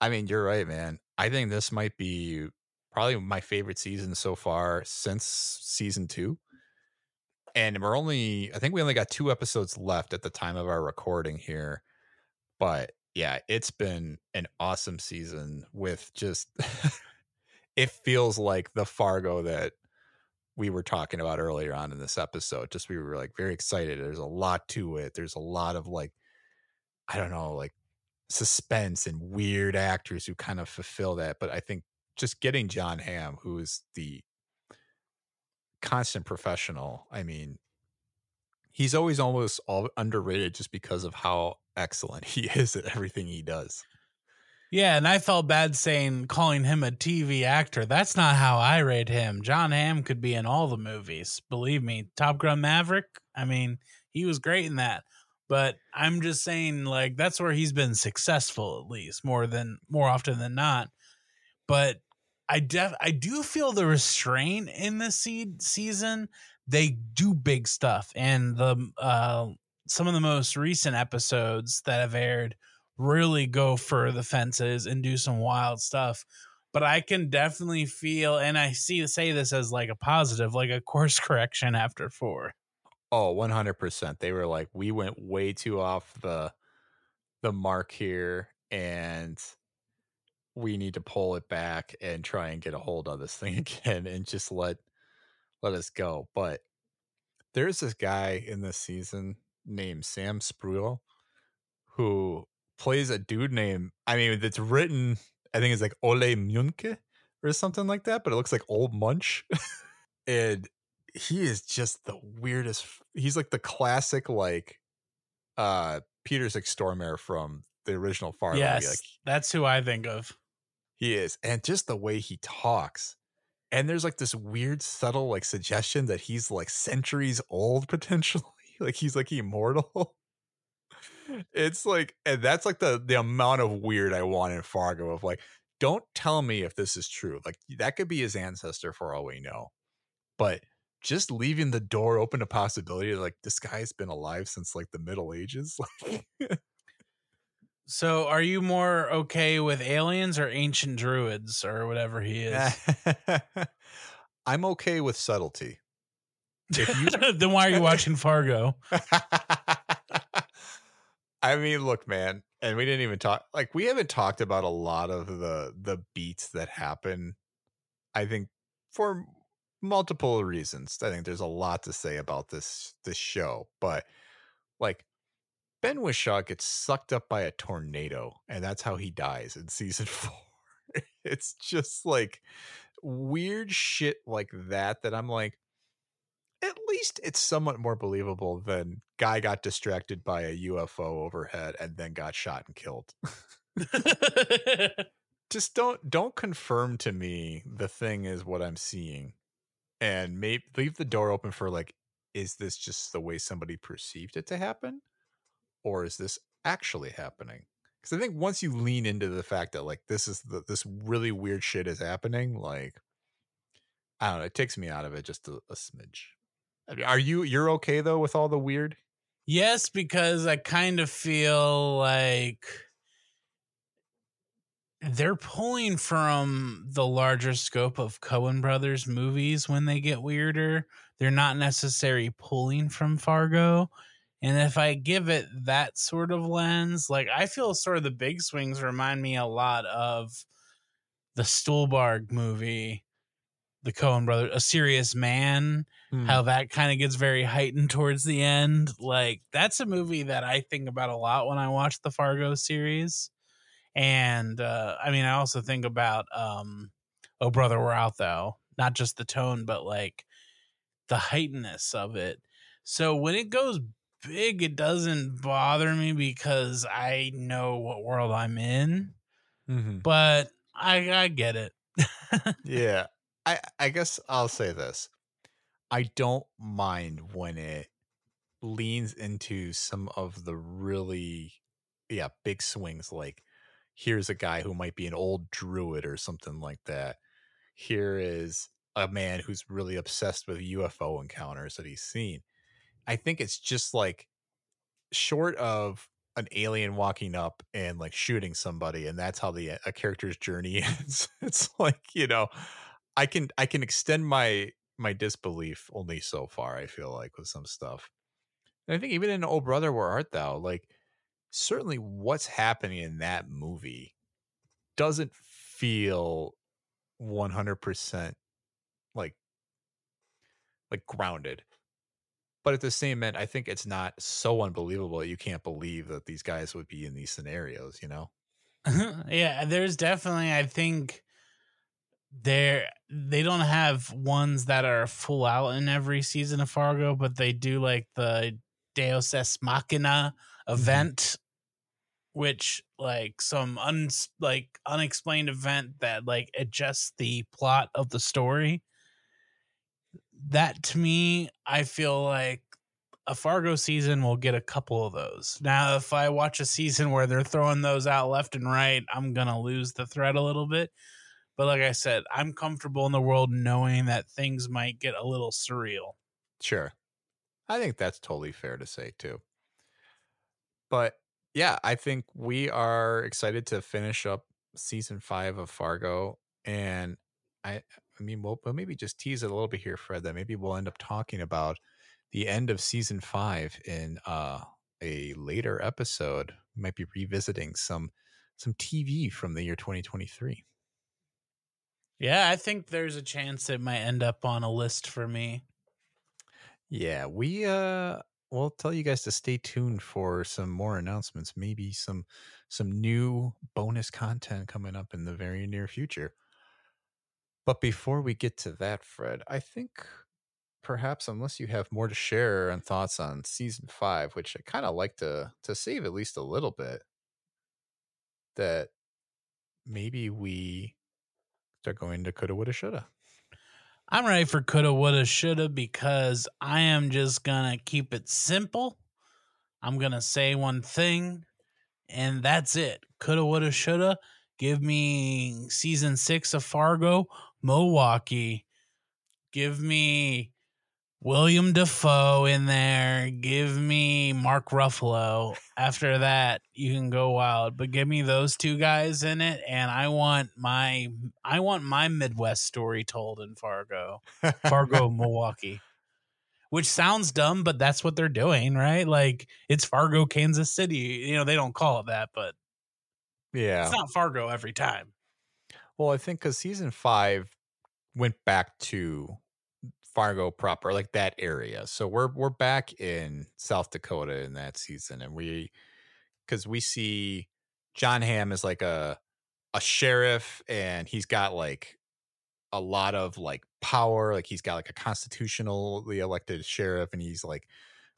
I mean, you're right, man. I think this might be probably my favorite season so far since season two. And we're only, I think we only got two episodes left at the time of our recording here. But yeah, it's been an awesome season with just, it feels like the Fargo that we were talking about earlier on in this episode. Just we were like very excited. There's a lot to it. There's a lot of like, I don't know, like suspense and weird actors who kind of fulfill that. But I think just getting Jon Hamm, who is the constant professional, I mean, he's always almost all underrated just because of how excellent he is at everything he does. Yeah, and I felt bad saying calling him a TV actor. That's not how I rate him. Jon Hamm could be in all the movies. Believe me. Top Gun Maverick, I mean, he was great in that. But I'm just saying like that's where he's been successful at least more than more often than not. But I def I do feel the restraint in this seed season. They do big stuff and the uh some of the most recent episodes that have aired really go for the fences and do some wild stuff. But I can definitely feel, and I see say this as like a positive, like a course correction after four. Oh, 100%. They were like, we went way too off the the mark here and we need to pull it back and try and get a hold of this thing again and just let let us go. But there's this guy in this season named Sam Spruell who plays a dude named I mean that's written I think it's like Ole Munke or something like that, but it looks like Old Munch. and he is just the weirdest he's like the classic like uh Peter Stormare from the original Fargo. Yes, Like that's who I think of. he is. And just the way he talks. And there's like this weird, subtle like suggestion that he's like centuries old potentially. like he's like immortal. It's like and that's like the the amount of weird I want in Fargo of like, don't tell me if this is true. Like that could be his ancestor for all we know. But just leaving the door open to possibility like this guy's been alive since like the Middle Ages. Like So, are you more okay with aliens or ancient druids or whatever he is? I'm okay with subtlety. You then why are you watching Fargo? I mean, look, man, and we didn't even talk like we haven't talked about a lot of the the beats that happen. I think for multiple reasons. I think there's a lot to say about this this show, but like Ben Whishaw gets sucked up by a tornado, and that's how he dies in season four. it's just like weird shit like that that I'm like, least it's somewhat more believable than guy got distracted by a UFO overhead and then got shot and killed. Just don't don't confirm to me the thing is what I'm seeing, and maybe leave the door open for like, is this just the way somebody perceived it to happen, or is this actually happening? Because I think once you lean into the fact that like this is the this really weird shit is happening, like I don't know, it takes me out of it just a, a smidge. Are you you're okay though with all the weird? yes, because I kind of feel like they're pulling from the larger scope of Coen Brothers movies when they get weirder. They're not necessarily pulling from Fargo. And if I give it that sort of lens, like I feel sort of the big swings remind me a lot of the Stuhlbarg movie, the Coen brothers, A Serious Man, Hmm. how that kind of gets very heightened towards the end. Like that's a movie that I think about a lot when I watch the Fargo series. And uh I mean I also think about um Oh Brother Where Art Thou. Not just the tone, but like the heightenedness of it. So when it goes big, it doesn't bother me because I know what world I'm in. Mhm. But I I get it. yeah i i guess i'll say this i don't mind when it leans into some of the really yeah big swings like here's a guy who might be an old druid or something like that. Here is a man who's really obsessed with ufo encounters that he's seen. I think it's just like short of an alien walking up and like shooting somebody and that's how the uh, a character's journey ends. It's like you know I can I can extend my my disbelief only so far. I feel like with some stuff. And I think even in Oh Brother, Where Art Thou? Like certainly what's happening in that movie doesn't feel 100% like like grounded but at the same end i think it's not so unbelievable you can't believe that these guys would be in these scenarios you know yeah, there's definitely I think there they don't have ones that are full out in every season of Fargo, but they do like the Deus Ex Machina mm-hmm. event, which like some un like unexplained event that like adjusts the plot of the story. That to me, I feel like a Fargo season will get a couple of those. Now, if I watch a season where they're throwing those out left and right, I'm gonna lose the thread a little bit. But like I said, I'm comfortable in the world knowing that things might get a little surreal. Sure. I think that's totally fair to say too. But yeah, I think we are excited to finish up season five of Fargo. And I I mean we'll, we'll maybe just tease it a little bit here, Fred, that maybe we'll end up talking about the end of season five in uh a later episode. We might be revisiting some some TV from the year 2023. Yeah, I think there's a chance it might end up on a list for me. Yeah, we uh we'll tell you guys to stay tuned for some more announcements, maybe some some new bonus content coming up in the very near future. But before we get to that, Fred, I think perhaps unless you have more to share and thoughts on season 5, which I kind of like to to save at least a little bit that maybe we start going to coulda woulda shoulda. I'm ready for coulda, woulda, shoulda because I am just gonna keep it simple. I'm gonna say one thing, and that's it. Coulda, woulda, shoulda. Give me season six of Fargo, Milwaukee. Give me William Dafoe in there. Give me Mark Ruffalo. After that, you can go wild. But give me those two guys in it, and I want my I want my Midwest story told in Fargo. Fargo, Milwaukee. Which sounds dumb, but that's what they're doing, right? Like it's Fargo, Kansas City. You know, they don't call it that, but yeah. it's not Fargo every time. Well, I think because season five went back to Fargo proper, like that area. So we're we're back in South Dakota in that season, and we because we see Jon Hamm is like a a sheriff, and he's got like a lot of like power. Like he's got like a constitutionally elected sheriff, and he's like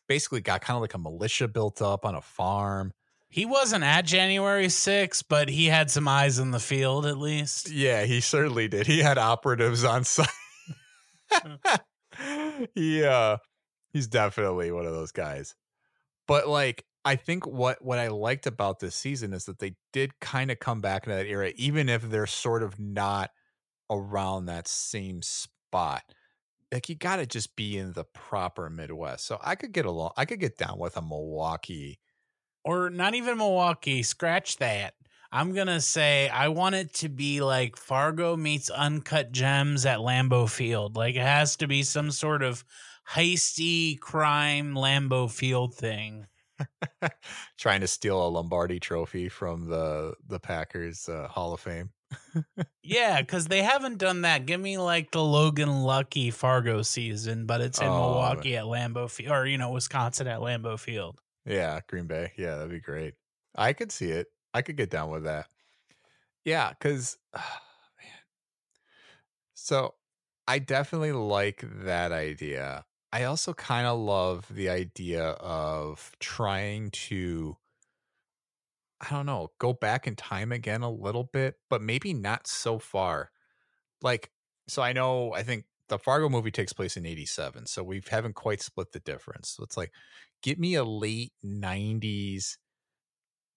basically got kind of like a militia built up on a farm. He wasn't at January 6th, but he had some eyes in the field at least. Yeah, he certainly did. He had operatives on site. yeah, he's definitely one of those guys. But like, I think what what I liked about this season is that they did kind of come back into that era, even if they're sort of not around that same spot. Like you got to just be in the proper Midwest. So I could get along. I could get down with a Milwaukee. Or not even Milwaukee. Scratch that. I'm going to say I want it to be like Fargo meets Uncut Gems at Lambeau Field. Like it has to be some sort of heisty crime Lambeau Field thing. trying to steal a Lombardi trophy from the the Packers uh, Hall of Fame. Yeah, because they haven't done that. Give me like the Logan Lucky Fargo season, but it's in Oh, Milwaukee at Lambeau Field, or you know Wisconsin at Lambeau Field. Yeah, Green Bay. Yeah, that'd be great. I could see it. I could get down with that. Yeah, because man. So I definitely like that idea. I also kind of love the idea of trying to I don't know, go back in time again a little bit, but maybe not so far. Like, so I know, I think the Fargo movie takes place in 87, so we haven't quite split the difference. So it's like, get me a late 90s,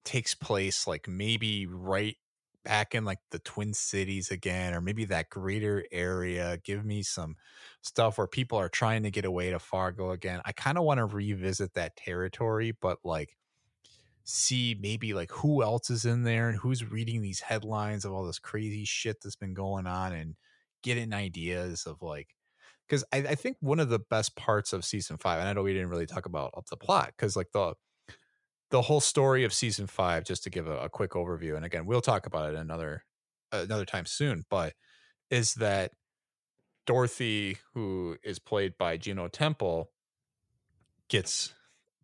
takes place like maybe right back in like the Twin Cities again, or maybe that greater area. Give me some stuff where people are trying to get away to Fargo again. I kind of want to revisit that territory, but like, see maybe like who else is in there and who's reading these headlines of all this crazy shit that's been going on in getting ideas of like because I, I think one of the best parts of season five, and I know we didn't really talk about the plot, because like the the whole story of season five, just to give a, a quick overview, and again, we'll talk about it another another time soon, but is that Dorothy, who is played by Juno Temple, gets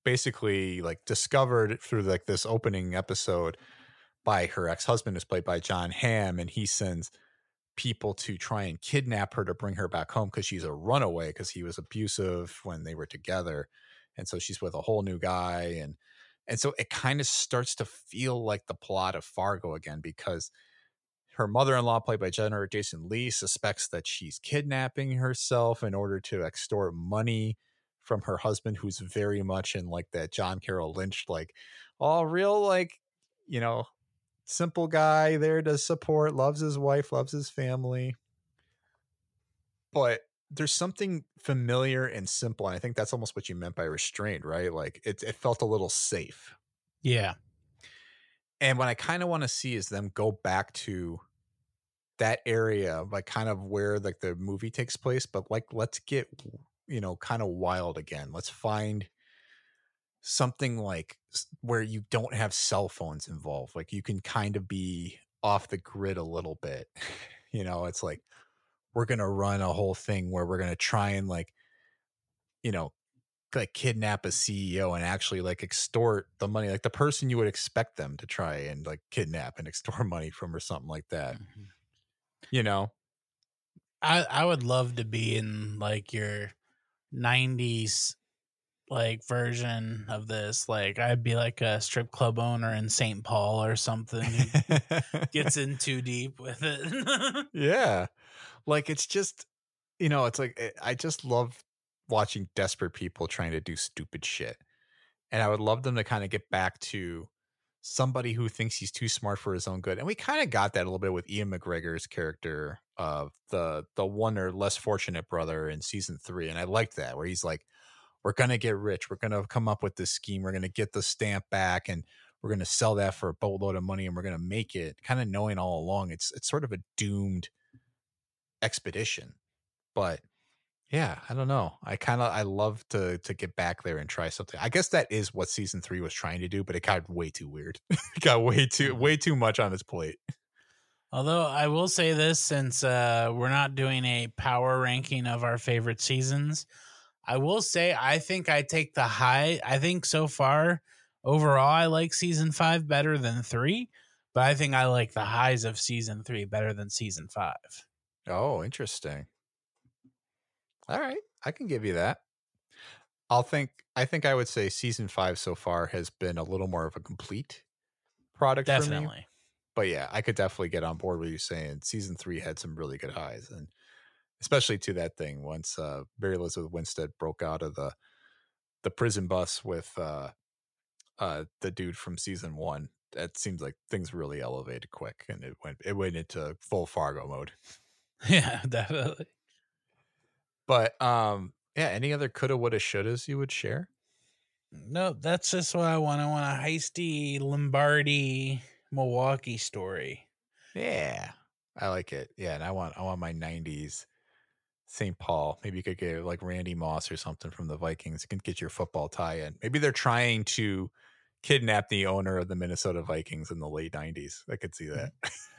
basically like discovered through like this opening episode by her ex-husband is played by Jon Hamm and he sends people to try and kidnap her to bring her back home because she's a runaway because he was abusive when they were together and so she's with a whole new guy and and so it kind of starts to feel like the plot of Fargo again because her mother-in-law played by Jennifer Jason Lee suspects that she's kidnapping herself in order to extort money from her husband who's very much in like that John Carroll Lynch like all real like you know simple guy there to support loves his wife loves his family. But there's something familiar and simple and I think that's almost what you meant by restrained right like it it felt a little safe Yeah. and what I kind of want to see is them go back to that area, like kind of where like the movie takes place, but like let's get you know kind of wild again. Let's find something like where you don't have cell phones involved. Like you can kind of be off the grid a little bit. you know, it's like we're gonna run a whole thing where we're gonna try and like, you know, like kidnap a CEO and actually like extort the money, like the person you would expect them to try and like kidnap and extort money from or something like that. Mhm. You know? I I would love to be in like your 90s like version of this. Like I'd be like a strip club owner in St. Paul or something. Gets in too deep with it. yeah. Like it's just, you know, it's like eh, I just love watching desperate people trying to do stupid shit. And I would love them to kind of get back to somebody who thinks he's too smart for his own good. And we kind of got that a little bit with Ewan McGregor's character of the the one or less fortunate brother in season 3 and I liked that where he's like we're going to get rich. We're going to come up with this scheme. We're going to get the stamp back and we're going to sell that for a boatload of money and we're going to make it kind of knowing all along it's it's sort of a doomed expedition. But yeah, I don't know. I kind of I love to to get back there and try something. I guess that is what season 3 was trying to do, but it got way too weird. it got way too way too much on its plate. Although I will say this since uh we're not doing a power ranking of our favorite seasons, I will say I think I take the high. I think so far overall I like season 5 better than 3, but I think I like the highs of season 3 better than season 5. Oh, interesting. All right, I can give you that. I'll think I think I would say season 5 so far has been a little more of a complete product for me. Definitely. But yeah, I could definitely get on board with you saying season 3 had some really good highs and especially to that thing once uh Mary Elizabeth Winstead broke out of the the prison bus with uh uh the dude from season 1. That seems like things really elevated quick and it went it went into full Fargo mode. Yeah, definitely. But um yeah, any other coulda woulda shouldas you would share? No, that's just what I want. I want a heisty Lombardi Milwaukee story. Yeah. I like it. Yeah, and I want I want my 90s St. Paul. Maybe you could get like Randy Moss or something from the Vikings. You can get your football tie in. Maybe they're trying to kidnap the owner of the Minnesota Vikings in the late 90s. I could see that.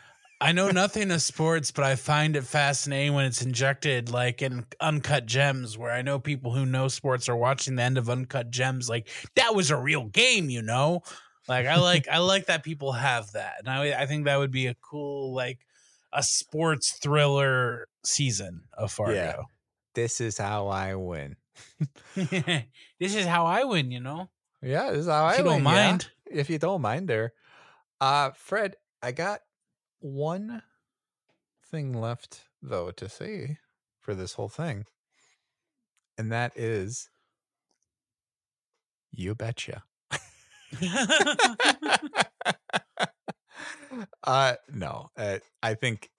I know nothing of sports, but I find it fascinating when it's injected like in Uncut Gems, where I know people who know sports are watching the end of Uncut Gems, like that was a real game, you know. Like I like I like that people have that, and I I think that would be a cool like a sports thriller season of Fargo. This is how I win. this is how I win, you know. Yeah, this is how If I you win. don't yeah. mind. If you don't mind there. Uh Fred, I got one thing left though to say for this whole thing. And that is you betcha. uh no uh, i think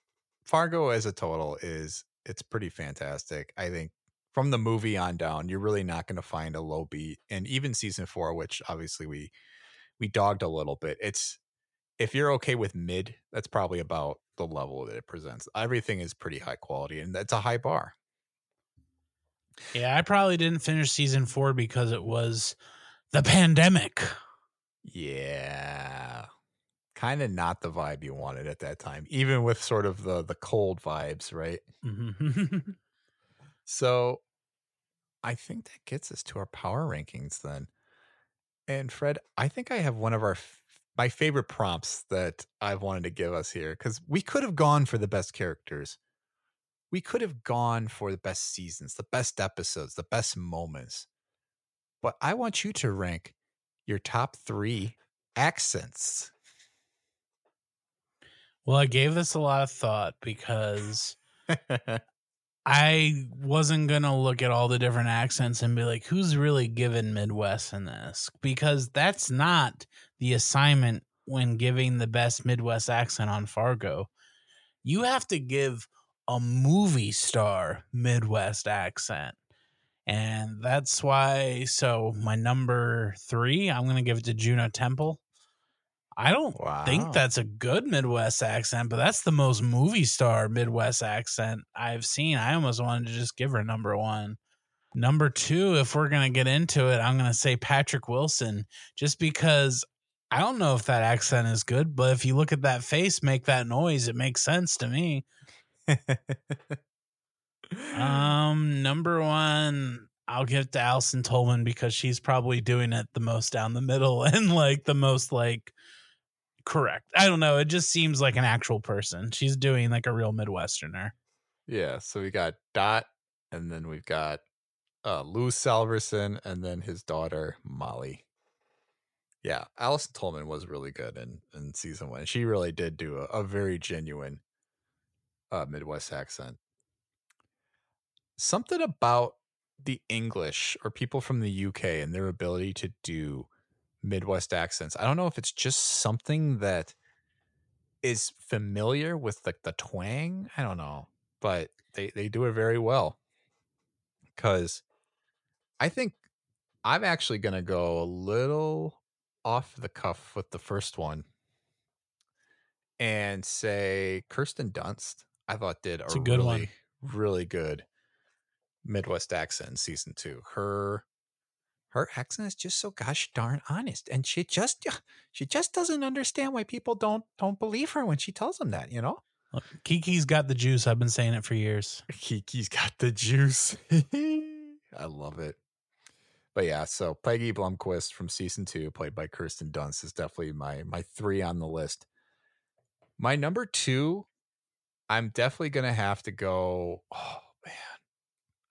fargo as a total is it's pretty fantastic i think from the movie on down you're really not going to find a low beat and even season four which obviously we we dogged a little bit it's if you're okay with mid that's probably about the level that it presents. Everything is pretty high quality, and that's a high bar. Yeah, I probably didn't finish season four because it was the pandemic. Yeah. Kind of not the vibe you wanted at that time, even with sort of the the cold vibes, right? Mhm. So I think that gets us to our power rankings then. And Fred, I think I have one of our f- my favorite prompts that I've wanted to give us here cuz we could have gone for the best characters. We could have gone for the best seasons, the best episodes, the best moments. But I want you to rank your top 3 accents. well, I gave this a lot of thought because I wasn't gonna look at all the different accents and be like, who's really given Midwest in this? Because that's not the assignment when giving the best Midwest accent on Fargo. You have to give a movie star Midwest accent. And that's why, so my number three, I'm going to give it to Juno Temple. I don't wow. think that's a good Midwest accent, but that's the most movie star Midwest accent I've seen. I almost wanted to just give her number one. Number two, if we're going to get into it, I'm going to say Patrick Wilson, just because I don't know if that accent is good, but if you look at that face, make that noise, it makes sense to me. Um, number one, I'll give it to Allison Tolman because she's probably doing it the most down the middle and like the most like correct. I don't know. It just seems like an actual person. She's doing like a real Midwesterner. Yeah, so we got Dot, and then we've got uh, Lou Solverson, and then his daughter Molly. Yeah, Allison Tolman was really good in in season one. She really did do a, a very genuine uh, Midwest accent. Something about the English or people from the UK and their ability to do Midwest accents. I don't know if it's just something that is familiar with like the twang. I don't know, but they they do it very well. Cuz I think I'm actually going to go a little off the cuff with the first one and say Kirsten Dunst. I thought did a, a good really one. really good Midwest accent in season 2. Her her accent is just so gosh darn honest and she just she just doesn't understand why people don't don't believe her when she tells them that, you know? Look, Kiki's got the juice. I've been saying it for years. Kiki's got the juice. I love it. But yeah, so Peggy Blumquist from season two, played by Kirsten Dunst, is definitely my my three on the list. My number two, I'm definitely gonna have to go. Oh man,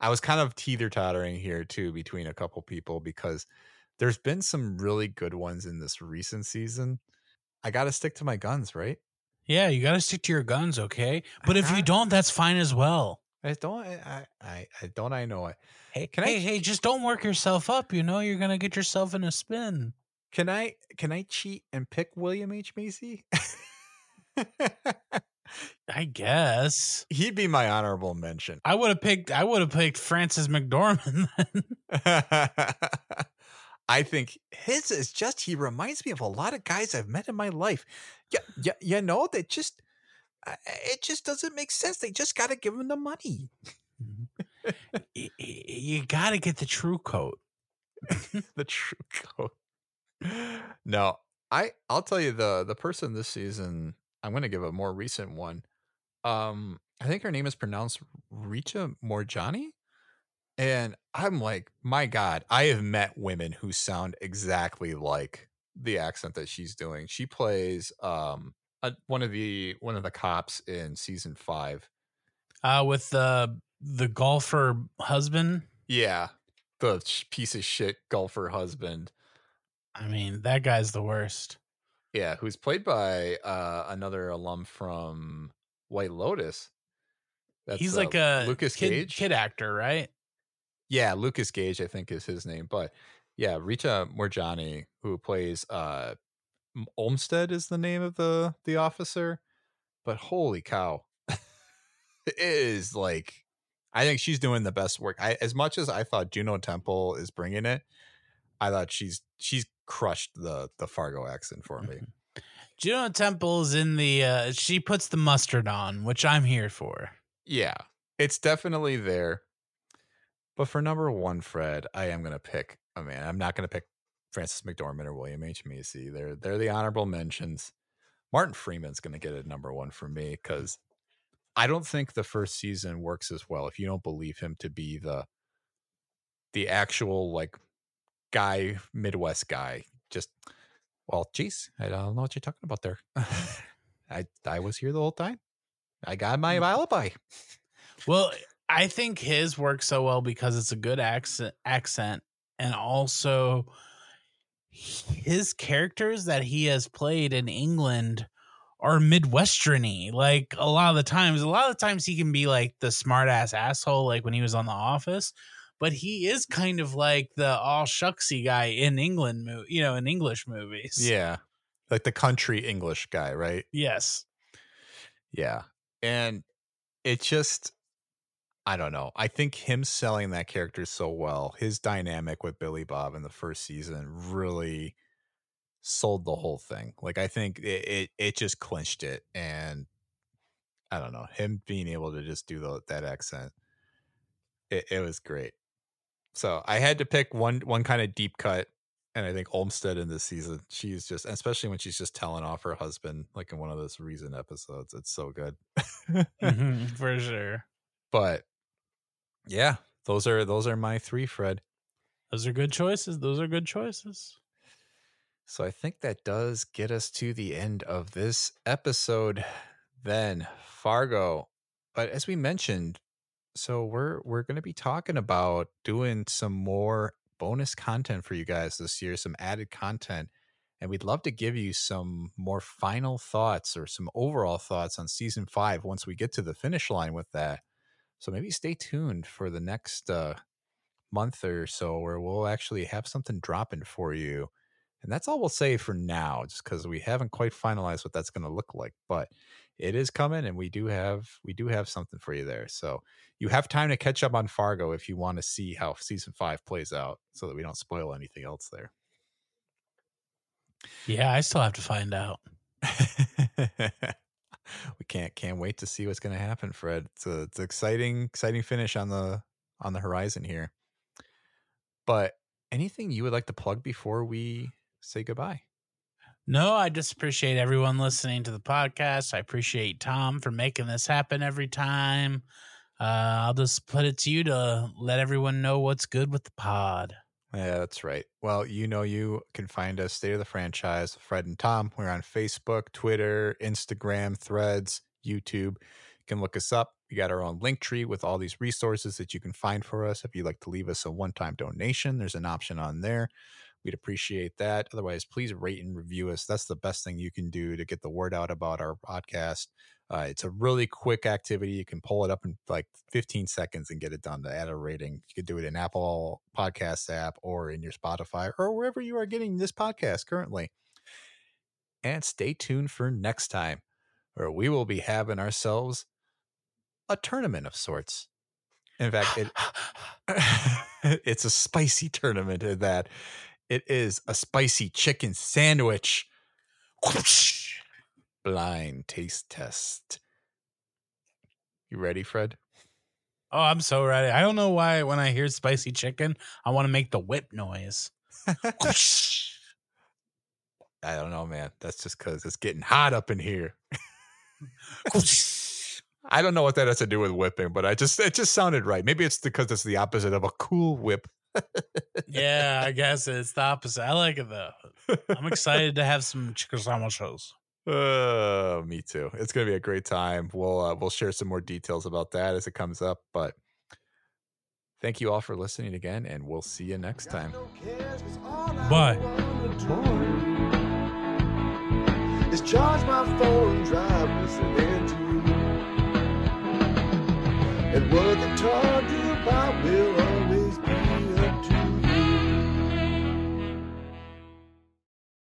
I was kind of teeter tottering here too between a couple people because there's been some really good ones in this recent season. I got to stick to my guns, right? Yeah, you got to stick to your guns, okay? But if you don't, that's fine as well. I don't. I I, I don't. I know it. Hey, Can I- hey, hey, just don't work yourself up. You know, you're gonna get yourself in a spin. Can I can I cheat and pick William H Macy? I guess He'd be my honorable mention. I would have picked. I would have picked Frances McDormand. Then. I think his is just he reminds me of a lot of guys I've met in my life. Yeah, yeah, you know that just it just doesn't make sense. They just got to give him the money. Mm-hmm. Y- y- you got to get the true coat. the true coat. No, I I'll tell you the the person this season. I'm going to give a more recent one. Um, I think her name is pronounced Richa Moorjani, and I'm like, my God, I have met women who sound exactly like the accent that she's doing. She plays um a, one of the one of the cops in season five. Uh, with the the golfer husband. Yeah, the sh- piece of shit golfer husband. I mean, that guy's the worst. Yeah, who's played by uh, another alum from White Lotus. That's, He's uh, like a Lucas kid, Gage. kid actor, right? Yeah, Lucas Gage, I think is his name. But yeah, Rita Moorjani, who plays uh, Olmsted, is the name of the the officer. But holy cow, it is like I think she's doing the best work. I as much as I thought Juno Temple is bringing it, I thought she's she's crushed the the Fargo accent for me. Juno Temple is in the. Uh, she puts the mustard on, which I'm here for. Yeah, it's definitely there. But for number one, Fred, I am gonna pick. Oh man, I'm not gonna pick Frances McDormand or William H Macy. They're they're the honorable mentions. Martin Freeman's gonna get a number one for me because I don't think the first season works as well if you don't believe him to be the the actual like guy, Midwest guy. Just well, geez, I don't know what you're talking about there. I I was here the whole time. I got my mm. alibi. Well, I think his works so well because it's a good accent, accent, and also his characters that he has played in England are midwesterny. Like a lot of the times, a lot of the times he can be like the smart ass asshole, like when he was on The Office. But he is kind of like the all shucksy guy in England, mo- you know, in English movies. Yeah. Like the country English guy, right? Yes. Yeah. And it just I don't know. I think him selling that character so well, his dynamic with Billy Bob in the first season really sold the whole thing. Like I think it it, it just clinched it and I don't know, him being able to just do the, that accent. It, it was great. So I had to pick one one kind of deep cut and I think Olmsted in this season, she's just, especially when she's just telling off her husband, like in one of those Reason episodes, it's so good. Mhm, for sure. but yeah, those are those are my three, Fred. Those are good choices. Those are good choices. So I think that does get us to the end of this episode. Then Fargo, but as we mentioned, so we're we're going to be talking about doing some more bonus content for you guys this year, some added content, and we'd love to give you some more final thoughts or some overall thoughts on season five once we get to the finish line with that. So maybe stay tuned for the next uh, month or so, where we'll actually have something dropping for you. And that's all we'll say for now, just because we haven't quite finalized what that's going to look like. But it is coming, and we do have we do have something for you there. So you have time to catch up on Fargo if you want to see how season five plays out, so that we don't spoil anything else there. Yeah, I still have to find out. we can't can't wait to see what's going to happen, Fred. It's a it's an exciting exciting finish on the on the horizon here. But anything you would like to plug before we say goodbye? No, I just appreciate everyone listening to the podcast. I appreciate Tom for making this happen every time. Uh, I'll just put it to you to let everyone know what's good with the pod. Yeah, that's right. Well, you know, you can find us State of the Franchise, Fred and Tom. We're on Facebook, Twitter, Instagram, Threads, YouTube. You can look us up. We got our own Linktree with all these resources that you can find for us. If you'd like to leave us a one time donation, there's an option on there. We'd appreciate that. Otherwise, please rate and review us. That's the best thing you can do to get the word out about our podcast. Uh, it's a really quick activity. You can pull it up in like 15 seconds and get it done to add a rating. You could do it in Apple Podcast app or in your Spotify or wherever you are getting this podcast currently. And stay tuned for next time, where we will be having ourselves a tournament of sorts. In fact, it it's a spicy tournament in that it is a spicy chicken sandwich. Blind taste test. You ready, Fred? Oh, I'm so ready. I don't know why when I hear spicy chicken, I want to make the whip noise. I don't know, man. That's just because it's getting hot up in here. I don't know what that has to do with whipping, but I just it just sounded right. Maybe it's because it's the opposite of a cool whip. Yeah, I guess it's the opposite. I like it though. I'm excited to have some chicken sandwiches. Uh, me too. It's gonna be a great time. We'll uh, we'll share some more details about that as it comes up. But thank you all for listening again, and we'll see you next time. Bye. Is charge my phone, drive listening to you. And what the tall